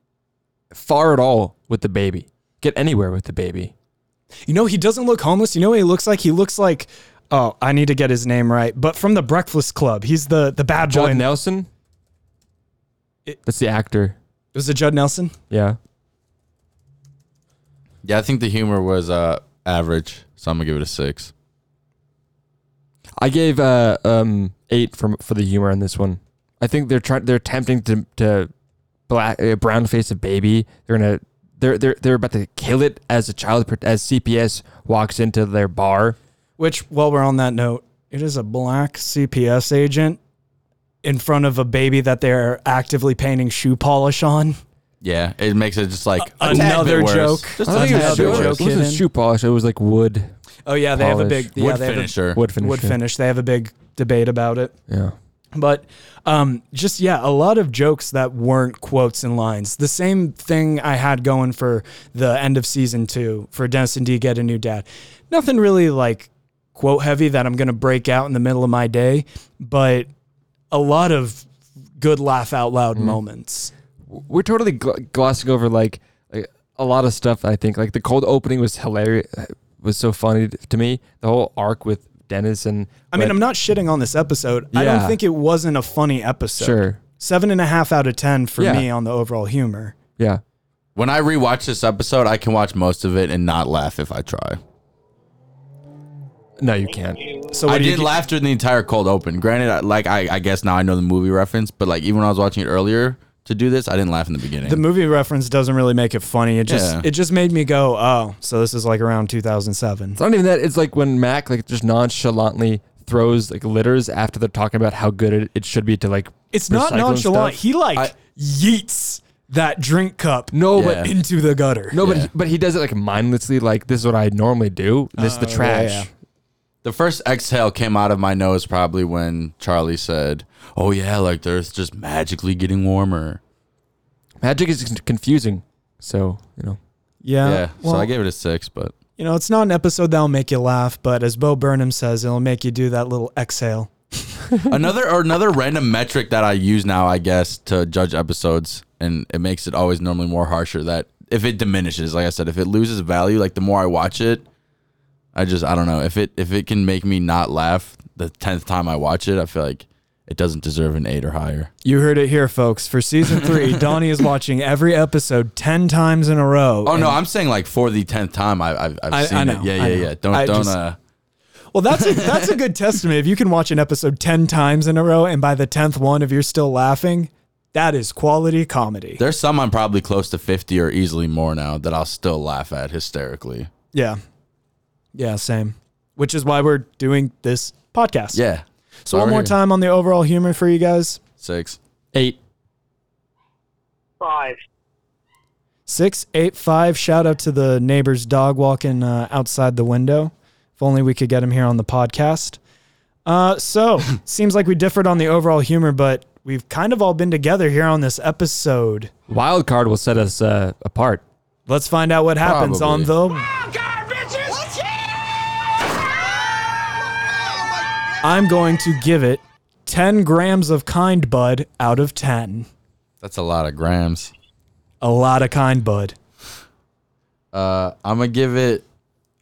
C: far at all with the baby? Get anywhere with the baby?
A: You know, he doesn't look homeless. You know what he looks like? He looks like oh, I need to get his name right. But from the Breakfast Club, he's the the bad boy.
C: Judd Nelson.
A: It-
C: That's the actor.
A: It Was it Judd Nelson?
C: Yeah.
B: Yeah, I think the humor was uh average, so I'm gonna give it a six.
C: I gave uh um eight for for the humor on this one. I think they're trying they're attempting to to black uh, brown face a baby. They're gonna they're they're they're about to kill it as a child as CPS walks into their bar.
A: Which, while we're on that note, it is a black CPS agent in front of a baby that they're actively painting shoe polish on.
B: Yeah, it makes it just like a
A: Another
B: bit worse.
A: joke.
B: Just
C: I
B: a
C: think it
B: tad
C: was,
B: bit
C: it
A: Another
C: was,
A: joke
C: it wasn't shoe polish. It was like wood
A: Oh yeah, they have a
C: Polish.
A: big yeah,
B: Wood
A: they have a
C: wood finish.
A: wood finish. They have a big debate about it.
C: Yeah.
A: But um, just yeah, a lot of jokes that weren't quotes and lines. The same thing I had going for the end of season two for Dennis and Dee get a new dad. Nothing really like quote heavy that I'm gonna break out in the middle of my day, but a lot of good laugh out loud moments.
C: we're totally gl- glossing over like, like a lot of stuff. I think like the cold opening was hilarious, was so funny to me. The whole arc with Dennis and.
A: I mean,
C: but-
A: I'm not shitting on this episode. I don't think it wasn't a funny episode.
C: sure.
A: Seven and a half out of ten for
C: Yeah.
A: me on the overall humor.
C: Yeah.
B: When I rewatch this episode, I can watch most of it and not laugh if I try.
C: No, you can't.
A: So
B: I
A: what do
B: didn't laugh during the entire cold open. Granted, like I, I guess now I know the movie reference, but like even when I was watching it earlier to do this, I didn't laugh in the beginning.
A: The movie reference doesn't really make it funny. It just
B: Yeah.
A: it just made me go, oh, so this is like around 2007.
C: It's not even that. It's like when Mac like just nonchalantly throws like litters after they're talking about how good it, it should be to like.
A: It's not
C: recycle
A: nonchalant.
C: stuff.
A: He like
B: I-
A: yeets that drink cup
C: No,
B: Yeah.
C: but
A: into the gutter.
C: no, but
B: Yeah.
C: he, but he does it like mindlessly. Like this is what I normally do. This is the
A: Oh, yeah,
C: trash.
A: yeah.
B: The first exhale came out of my nose probably when Charlie said, "Oh yeah, like the Earth's just magically getting warmer."
C: Magic is confusing. So you know.
A: Yeah.
B: yeah,
A: well,
B: so I gave it a six, but
A: you know, it's not an episode that'll make you laugh, but as Bo Burnham says, it'll make you do that little exhale.
B: another or another random metric that I use now, I guess, to judge episodes, and it makes it always normally more harsher. That if it diminishes, like I said, if it loses value, like the more I watch it, I just I don't know if it if it can make me not laugh the tenth time I watch it, I feel like it doesn't deserve an eight or higher.
A: You heard it here, folks. For season three, Donnie is watching every episode 10 times in a row.
B: Oh no, I'm saying like for the tenth time, I, I've I've
A: I-
B: seen
A: I know,
B: it. Yeah,
A: I
B: yeah,
A: know.
B: yeah. Don't don't
A: just-
B: uh.
A: Well, that's a, that's a good testament. If you can watch an episode 10 times in a row and by the 10th one, if you're still laughing, that is quality comedy.
B: There's some I'm probably close to fifty or easily more now that I'll still laugh at hysterically.
A: Yeah. Yeah, same. Which is why we're doing this podcast.
B: Yeah.
A: So one
B: Sorry.
A: more time on the overall humor for you guys.
B: Six.
C: Eight.
D: Five.
A: Six, eight, five. Shout out to the neighbor's dog walking uh, outside the window. If only we could get him here on the podcast. Uh, so seems like we differed on the overall humor, but we've kind of all been together here on this episode.
C: Wild card will set us uh, apart.
A: Let's find out what happens on the. I'm going to give it 10 grams of kind bud out of 10.
B: That's a lot of grams.
A: A lot of kind bud.
B: Uh, I'm gonna give it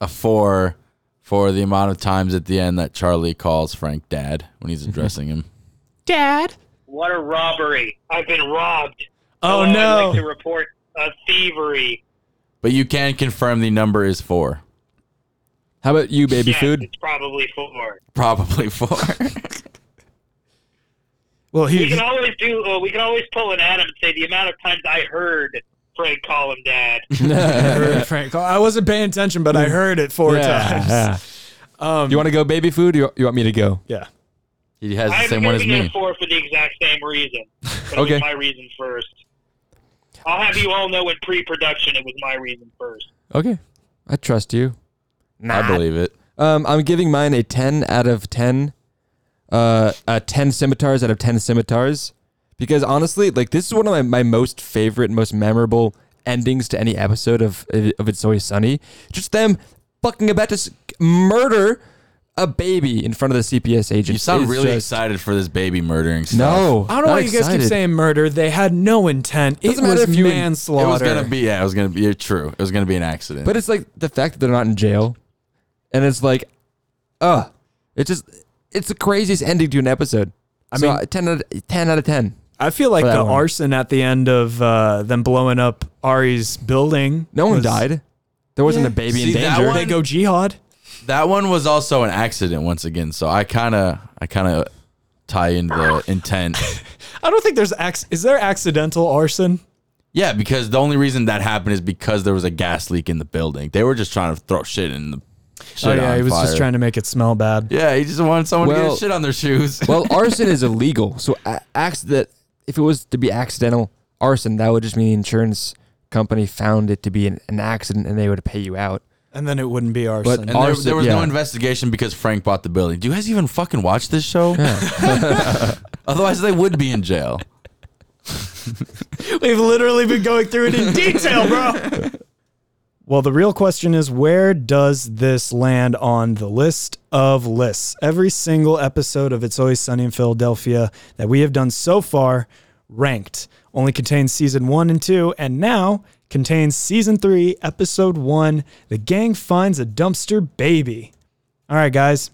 B: a four for the amount of times at the end that Charlie calls Frank dad when he's addressing him.
A: Dad.
D: What a robbery! I've been robbed.
A: Oh,
D: I'd
A: no.
D: like to report a thievery.
B: But you can confirm the number is four.
C: How about you, baby
D: Yes,
C: food?
D: It's probably four.
B: Probably four.
A: Well,
D: We can always do. Uh, we can always pull an Adam and say the amount of times I heard Frank call him dad.
A: heard Frank. call- I wasn't paying attention, but I heard it four times.
C: Yeah.
A: Um,
C: You want to go baby food? Or you, you want me to go?
A: yeah.
B: he has the
D: I'm
B: same one as
D: to give
B: me.
D: it four for the exact same reason. But it
C: Okay.
D: was my reason first. I'll have you all know in pre-production it was my reason first.
C: Okay. I trust you.
B: I believe it.
C: Um, I'm giving mine a 10 out of 10. Uh, uh, 10 scimitars out of 10 scimitars. Because honestly, like this is one of my, my most favorite, most memorable endings to any episode of of It's Always Sunny. Just them fucking about to murder a baby in front of the CPS agent.
B: You sound
C: It's
B: really
C: just-
B: excited for this baby murdering stuff.
C: No,
A: I don't know
C: not
A: why you guys keep saying murder. They had no intent. It
C: Doesn't matter
A: was
C: if you- it was
B: It was gonna be yeah, it was gonna be yeah, true. It was gonna be an accident.
C: But it's like the fact that they're not in jail, and it's like, uh, it's just it's the craziest ending to an episode. I
A: mean-
C: mean, ten out of, ten out of ten.
A: I feel like the
C: one.
A: arson at the end of uh, them blowing up Ari's building.
C: No one
A: was-
C: died. There wasn't
A: Yeah.
C: a baby
B: See,
C: in danger.
B: one-
A: They go jihad.
B: that one was also an accident once again. So I kind of I kind of tie in the intent.
A: I don't think there's ac- is there accidental arson.
B: Yeah, because the only reason that happened is because there was a gas leak in the building. They were just trying to throw shit in the. Shit
A: oh yeah,
B: on
A: he was just trying to make it smell bad.
B: Yeah, he just wanted someone to
C: Well-
B: get shit on their shoes.
C: well, arson is illegal. So a- acc- that if it was to be accidental arson, that would just mean the insurance company found it to be an, an accident and they would pay you out.
A: And then it wouldn't be arson.
B: and there,
C: arson-
B: there was no investigation because Frank bought the building. Do you guys even fucking watch this show? Otherwise, they would be in jail.
A: We've literally been going through it in detail, bro. Well, the real question is where does this land on the list of lists? Every single episode of It's Always Sunny in Philadelphia that we have done so far ranked only contains season one and two, and now contains season three, episode one The Gang Finds a Dumpster Baby. All right, guys.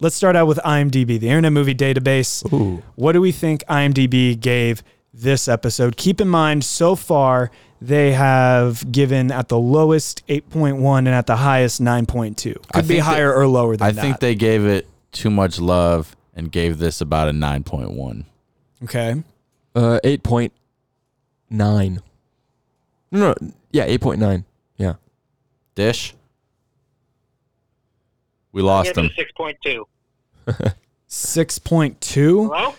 A: let's start out with IMDb, the Internet Movie Database.
C: Ooh.
A: What do we think IMDb gave this episode? Keep in mind, so far they have given at the lowest 8.1 and at the highest 9.2. Could
B: I
A: be
B: think
A: higher or lower than
B: I
A: that.
B: I think they gave it too much love and gave this about a 9.1.
A: okay.
C: Uh, eight point nine. No, no, yeah, eight point nine. Yeah.
B: Dish. We lost
D: Get
B: them.
D: six point two.
A: 6.2.
D: Hello.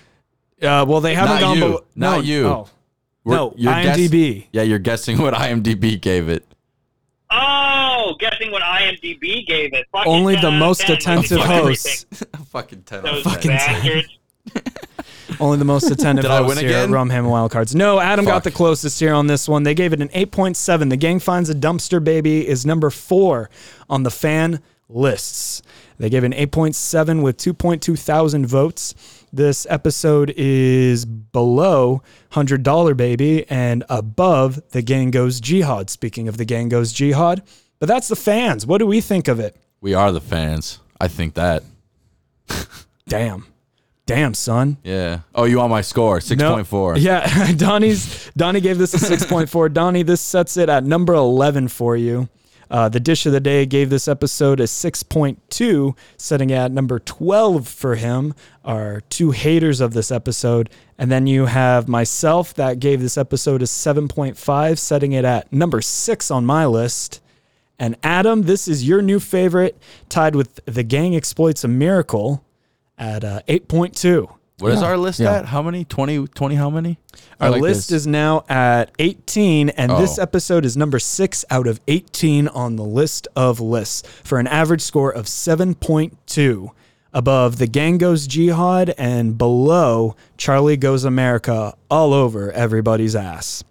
A: Uh, well, they haven't
B: Not
A: gone
B: you.
A: below.
B: Not
A: no,
B: you.
A: Oh.
B: We're-
A: No,
B: you're guess-
A: IMDb.
B: yeah, you're guessing what IMDb gave it.
D: Oh, guessing what IMDb gave it. Fucking
A: Only the most
D: 10.
A: attentive
D: Fuck
A: hosts.
B: Fucking 10.
D: Those
A: Fucking 10. Only the most attentive
B: Did I
A: hosts
B: win
A: here at
B: again?
A: Rumham Wildcards. No, Adam got the closest here on this one. They gave it an 8.7. The Gang Finds a Dumpster Baby is number four on the fan lists. They gave an 8.7 with 2.2 thousand votes. This episode is below $100 Baby and above The Gang Goes Jihad. Speaking of The Gang Goes Jihad. But that's the fans. What do we think of it?
B: We are the fans. I think that.
A: Damn. Damn, son.
B: Yeah. Oh, you want my score? 6.4.
A: Yeah, Donnie's Donnie gave this a 6.4. Donnie, this sets it at number 11 for you. Uh, the dish of the day gave this episode a 6.2, setting at number 12 for him. Are two haters of this episode, and then you have myself that gave this episode a 7.5, setting it at number six on my list. And Adam, this is your new favorite, tied with The Gang Exploits a Miracle at uh, 8.2.
B: What is our list
C: Yeah.
B: at? How many? 20, 20 how many?
C: I
A: Our
C: like
A: list
C: this.
A: is now at 18, and oh. this
B: Oh.
A: episode is number six out of 18 on the list of lists for an average score of 7.2. Above The Gang Goes Jihad and below Charlie Goes America, all over everybody's ass.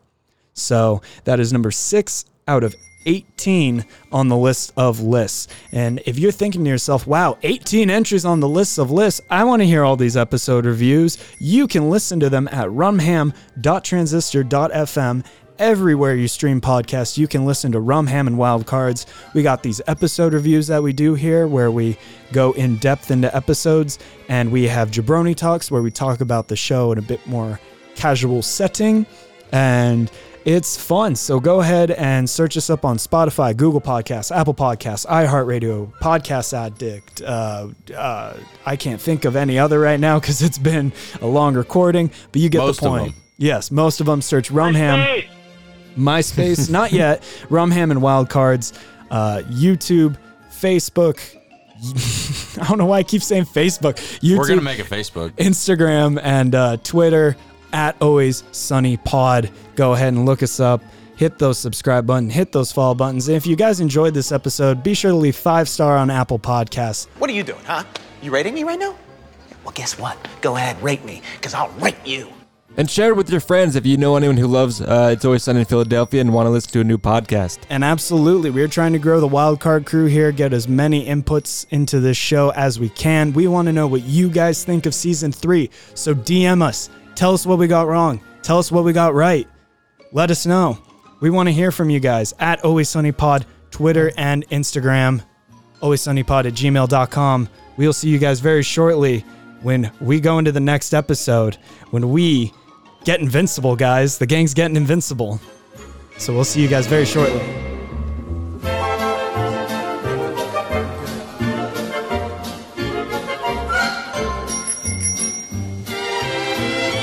A: So that is number six out of 18 on the list of lists. And if you're thinking to yourself, wow, 18 entries on the list of lists, I want to hear all these episode reviews. You can listen to them at rumham.transistor.fm. Everywhere you stream podcasts, you can listen to Rumham and Wildcards. We got these episode reviews that we do here where we go in depth into episodes, and we have Jabroni Talks where we talk about the show in a bit more casual setting. And it's fun. So go ahead and search us up on Spotify, Google Podcasts, Apple Podcasts, iHeartRadio, Podcast Addict. Uh, uh, I can't think of any other right now because it's been a long recording, but you get
B: Most
A: the
B: of
A: point.
B: them.
A: Yes, most of them search Rumham.
D: Hey,
A: MySpace, not yet. Rumham and Wildcards, uh, YouTube, Facebook. I don't know why I keep saying Facebook. YouTube,
B: We're going to make a Facebook.
A: Instagram, and uh, Twitter at Always Sunny Pod. Go ahead and look us up. Hit those subscribe button, hit those follow buttons. And if you guys enjoyed this episode, be sure to leave five star on Apple Podcasts.
E: What are you doing, huh? You rating me right now? Well, guess what? Go ahead, rate me, because I'll rate you.
C: And share it with your friends if you know anyone who loves uh, It's Always Sunny in Philadelphia and want to listen to a new podcast.
A: And absolutely, we're trying to grow the wildcard crew here, get as many inputs into this show as we can. We want to know what you guys think of season three. So DM us. Tell us what we got wrong. Tell us what we got right. Let us know. We want to hear from you guys at Always Sunny Pod, Twitter and Instagram. Always Sunny Pod at gmail.com. We'll see you guys very shortly when we go into the next episode, when we get invincible, guys. The gang's getting invincible. So we'll see you guys very shortly.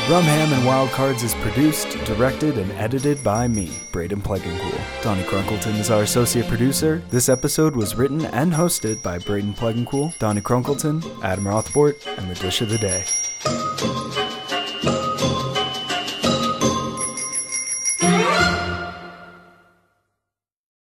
A: Rumham and Wildcards is produced, directed, and edited by me, Braden Plegancool. Donnie Crunkleton is our associate producer. This episode was written and hosted by Braden Plegancool, Donnie Crunkleton, Adam Rothbort, and the Dish of the Day.